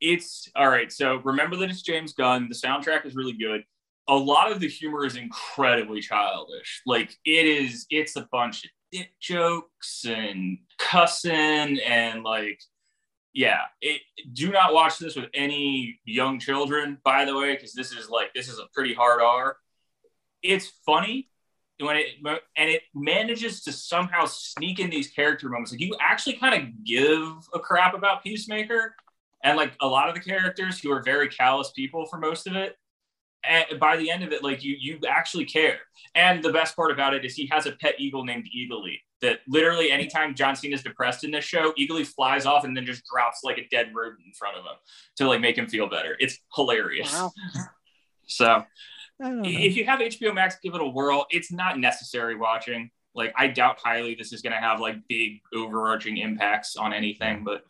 it's all right. So remember that it's James Gunn. The soundtrack is really good. A lot of the humor is incredibly childish. Like it is, it's a bunch of dick jokes and cussing and like, yeah. It, do not watch this with any young children, by the way, because this is like this is a pretty hard R. It's funny when it and it manages to somehow sneak in these character moments. Like you actually kind of give a crap about Peacemaker and like a lot of the characters who are very callous people for most of it and by the end of it like you you actually care and the best part about it is he has a pet eagle named eagly that literally anytime john cena's depressed in this show eagly flies off and then just drops like a dead rodent in front of him to like make him feel better it's hilarious Wow. so I don't know. if you have hbo max give it a whirl it's not necessary watching like i doubt highly this is going to have like big overarching impacts on anything but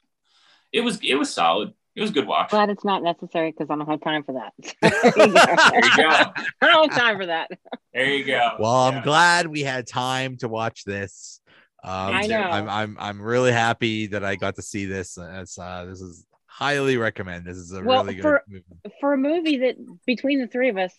it was it was solid it was a good watch Glad it's not necessary because I don't have time for that. there you go. there you go I don't have time for that. There you go. Well, I'm glad we had time to watch this. Um, I know. I'm I'm I'm really happy that I got to see this. It's uh, this is highly recommend. This is a Well, really good for- movie. For a movie that between the three of us,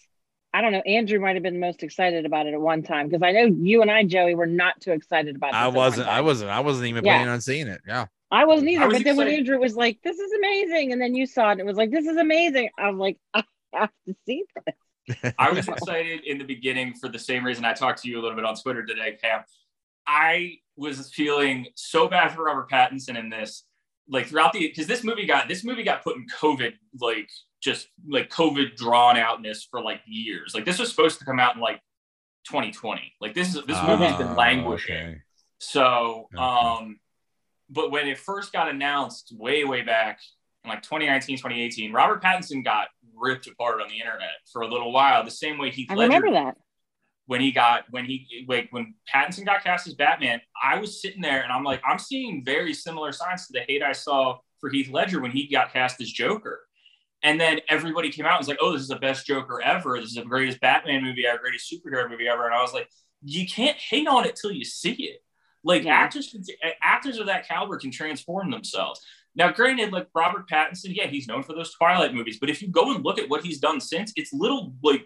I don't know, Andrew might have been the most excited about it at one time because I know you and I, Joey, were not too excited about. it. I wasn't. I wasn't. I wasn't even Yeah. planning on seeing it. Yeah. I wasn't either. I was but then when. Andrew was like, "This is amazing," and then you saw it, and it was like, "This is amazing," I was like, "I have to see this." I was excited in the beginning for the same reason I talked to you a little bit on Twitter today, Cam. I was feeling so bad for Robert Pattinson in this, like throughout the because this movie got this movie got put in COVID, like just like COVID drawn outness for like years. Like this was supposed to come out in like 2020. Like this is this movie's been languishing. okay. So, Okay. um, but when it first got announced way, way back in like 2019, 2018, Robert Pattinson got ripped apart on the internet for a little while, the same way Heath I Ledger remember that. When he got when he like when Pattinson got cast as Batman, I was sitting there and I'm like, I'm seeing very similar signs to the hate I saw for Heath Ledger when he got cast as Joker. And then everybody came out and was like, oh, this is the best Joker ever. This is the greatest Batman movie ever, greatest superhero movie ever. And I was like, you can't hate on it till you see it. Like Yeah. actors, actors of that caliber can transform themselves. Now, granted, like Robert Pattinson, yeah, he's known for those Twilight movies, but if you go and look at what he's done since, it's little like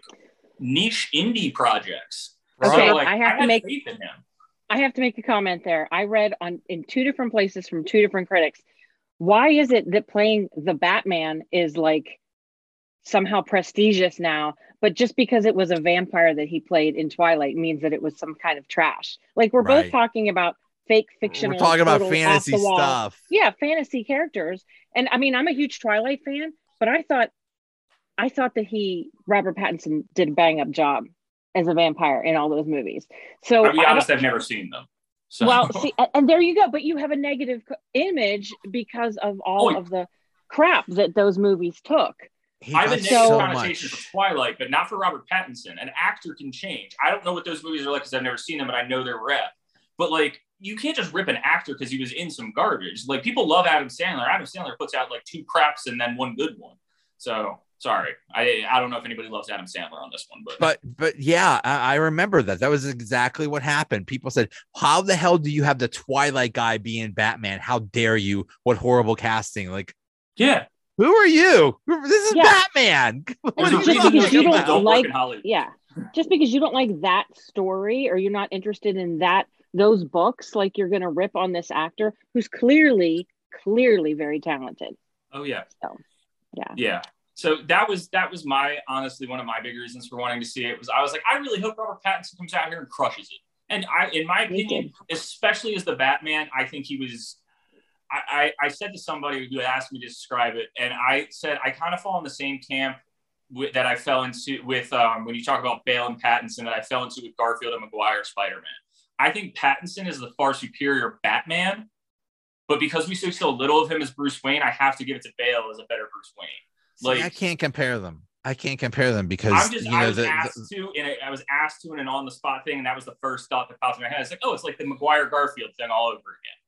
niche indie projects. Okay, like, I have to make- faith in him. I have to make a comment there. I read on in two different places from two different critics. Why is it that playing the Batman is like somehow prestigious now, but just because it was a vampire that he played in Twilight means that it was some kind of trash? Like we're Right. both talking about fake fiction. We're talking about fantasy stuff. Yeah, fantasy characters. And I mean, I'm a huge Twilight fan, but I thought I thought that he Robert Pattinson did a bang up job as a vampire in all those movies. So I'll be honest, I've never seen them. So well, see, and there you go. But you have a negative image because of all Oh, of the crap that those movies took. He I have a negative so connotation much. for Twilight, but not for Robert Pattinson. An actor can change. I don't know what those movies are like because I've never seen them, but I know they're rep. But like, you can't just rip an actor because he was in some garbage. Like, people love Adam Sandler. Adam Sandler puts out like two craps and then one good one. So sorry, I I don't know if anybody loves Adam Sandler on this one, but But but yeah, I, I remember that. That was exactly what happened. People said, "How the hell do you have the Twilight guy being Batman? How dare you? What horrible casting!" Like, yeah, who are you? This is Yeah. Batman. What there's are a you just because you don't don't like- work in Hollywood. yeah. Just because you don't like that story or you're not interested in that those books, like you're gonna rip on this actor who's clearly, clearly very talented. Oh yeah. So yeah. Yeah. So that was that was my honestly one of my big reasons for wanting to see it was I was like I really hope Robert Pattinson comes out here and crushes it. And I, in my opinion, especially as the Batman, I think he was. I, I, I said to somebody who asked me to describe it, and I said I kind of fall in the same camp with, that I fell into with um, when you talk about Bale and Pattinson that I fell into with Garfield and Maguire Spider Man. I think Pattinson is the far superior Batman, but because we see so little of him as Bruce Wayne, I have to give it to Bale as a better Bruce Wayne. See, Like- I can't compare them. I can't compare them because I'm just you I know was the, asked the- to and I was asked to in an on the spot thing, and that was the first thought that popped in my head. It's like, oh, it's like the Maguire Garfield thing all over again.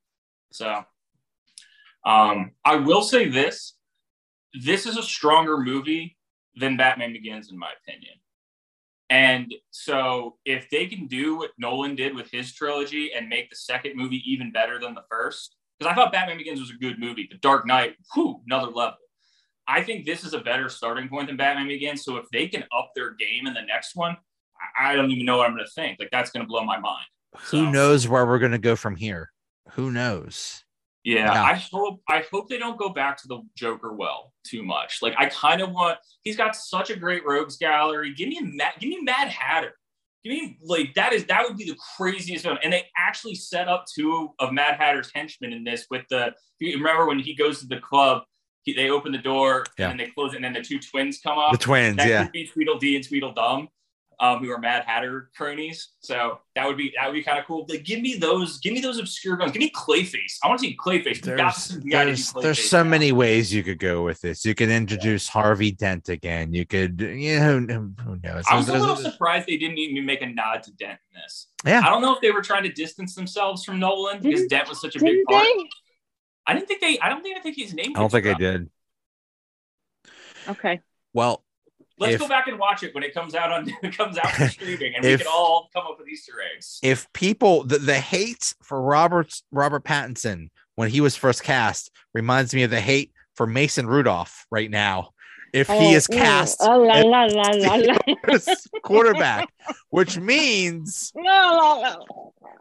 So um I will say this. This is a stronger movie than Batman Begins, in my opinion. And so if they can do what Nolan did with his trilogy and make the second movie even better than the first, because I thought Batman Begins was a good movie. The Dark Knight, whew, another level. I think this is a better starting point than Batman Begins. So if they can up their game in the next one, I don't even know what I'm going to think. Like that's going to blow my mind. who So, knows where we're gonna go from here? Who knows? Yeah, Yeah. I hope I hope they don't go back to the Joker well too much. Like I kind of want. He's got such a great rogues gallery. Give me a Mad, give me Mad Hatter. Give me like that is that would be the craziest one. And they actually set up two of Mad Hatter's henchmen in this with the. Remember when he goes to the club? He, they open the door Yeah. and then they close it, and then the two twins come up. The twins, that yeah. could be Tweedledee and Tweedledum, um, who are Mad Hatter cronies. So that would be that would be kind of cool. Like, give me those, give me those obscure guns. Give me Clayface. I want to see Clayface. We got There's some to do there's, there's so now. many ways you could go with this. You could introduce Harvey Dent again. You could, you know, who, who knows? I was a little surprised they didn't even make a nod to Dent in this. Yeah. I don't know if they were trying to distance themselves from Nolan because Dent was such a big part. they? I didn't think they. I don't think I think his name. I don't think I did. Okay. Well, Let's If- go back and watch it when it comes out on it comes out for streaming, and If- we can all come up with Easter eggs. if people the, the hate for Robert Robert Pattinson when he was first cast reminds me of the hate for Mason Rudolph right now. If he Oh, is mm. cast oh, la, la, la, la, la. as quarterback, which means La, la, la.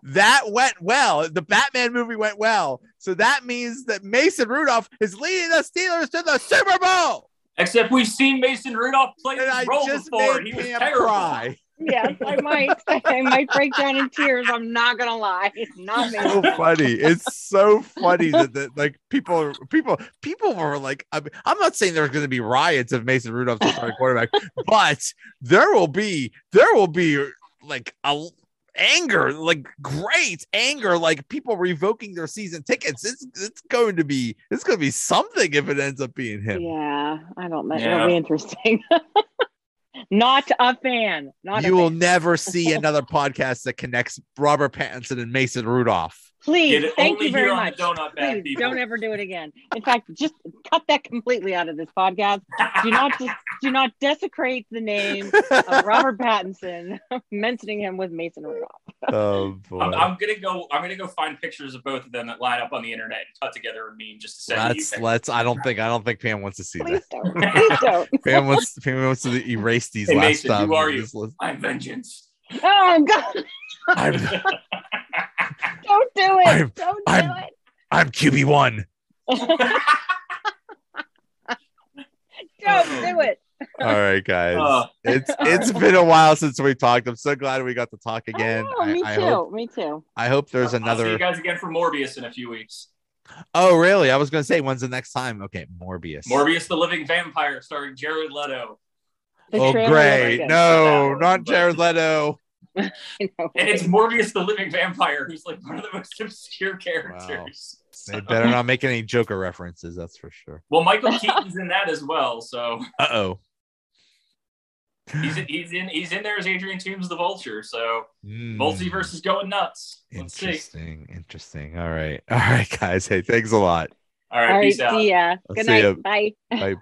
that went well. The Batman movie went well. So that means that Mason Rudolph is leading the Steelers to the Super Bowl. Except we've seen Mason Rudolph play And this I role just before, made and he was terrible. cry. Yes, I might. I might break down in tears. I'm not gonna lie. It's not me. so funny. It's so funny that, that like people people people were like I mean, I'm not saying there's going to be riots if Mason Rudolph's the starting quarterback, but there will be there will be like a anger, like great anger, like people revoking their season tickets. It's it's going to be it's going to be something if it ends up being him. Yeah, I don't know. Yeah. It'll be interesting. not a fan. Not you a will fan. never see another podcast that connects Robert Pattinson and Mason Rudolph. Please, Get it thank only you very here much. on the Donut Bag Please people. don't ever do it again. In fact, just cut that completely out of this podcast. Do not do not desecrate the name of Robert Pattinson, mentioning him with Mason Rudolph. Oh boy. I'm, I'm gonna go. I'm gonna go find pictures of both of them that line up on the internet and cut together a meme just to send let's let's I don't think I don't think Pam wants to see that. Please don't. Please don't. Pam wants Pam wants to erase these Hey, last Mason, who um, are you? this list. I'm vengeance. Oh God! I'm Don't do it! I'm- don't do I'm- I'm QB one. don't do it! All right, guys. Uh, it's it's been a while since we talked. I'm so glad we got to talk again. Oh, me I, I too. hope me too. I hope there's I'll see you another. guys again for Morbius in a few weeks. Oh, really? I was gonna say when's the next time? Okay, Morbius. Morbius, the Living Vampire, starring Jared Leto, The Oh, great! No, not Jared Leto. I know. and it's Morbius, the Living Vampire, who's like one of the most obscure characters. They So- better not make any Joker references. That's for sure. Well, Michael Keaton's in that as well, so Uh oh. he's he's in he's in there as Adrian Toomes the Vulture. So Hmm. multiverse is going nuts. Let's see. Interesting. Interesting. All right. All right, guys. Hey, thanks a lot. All right, All right, peace out. see ya. Good see night. ya. Bye. Bye.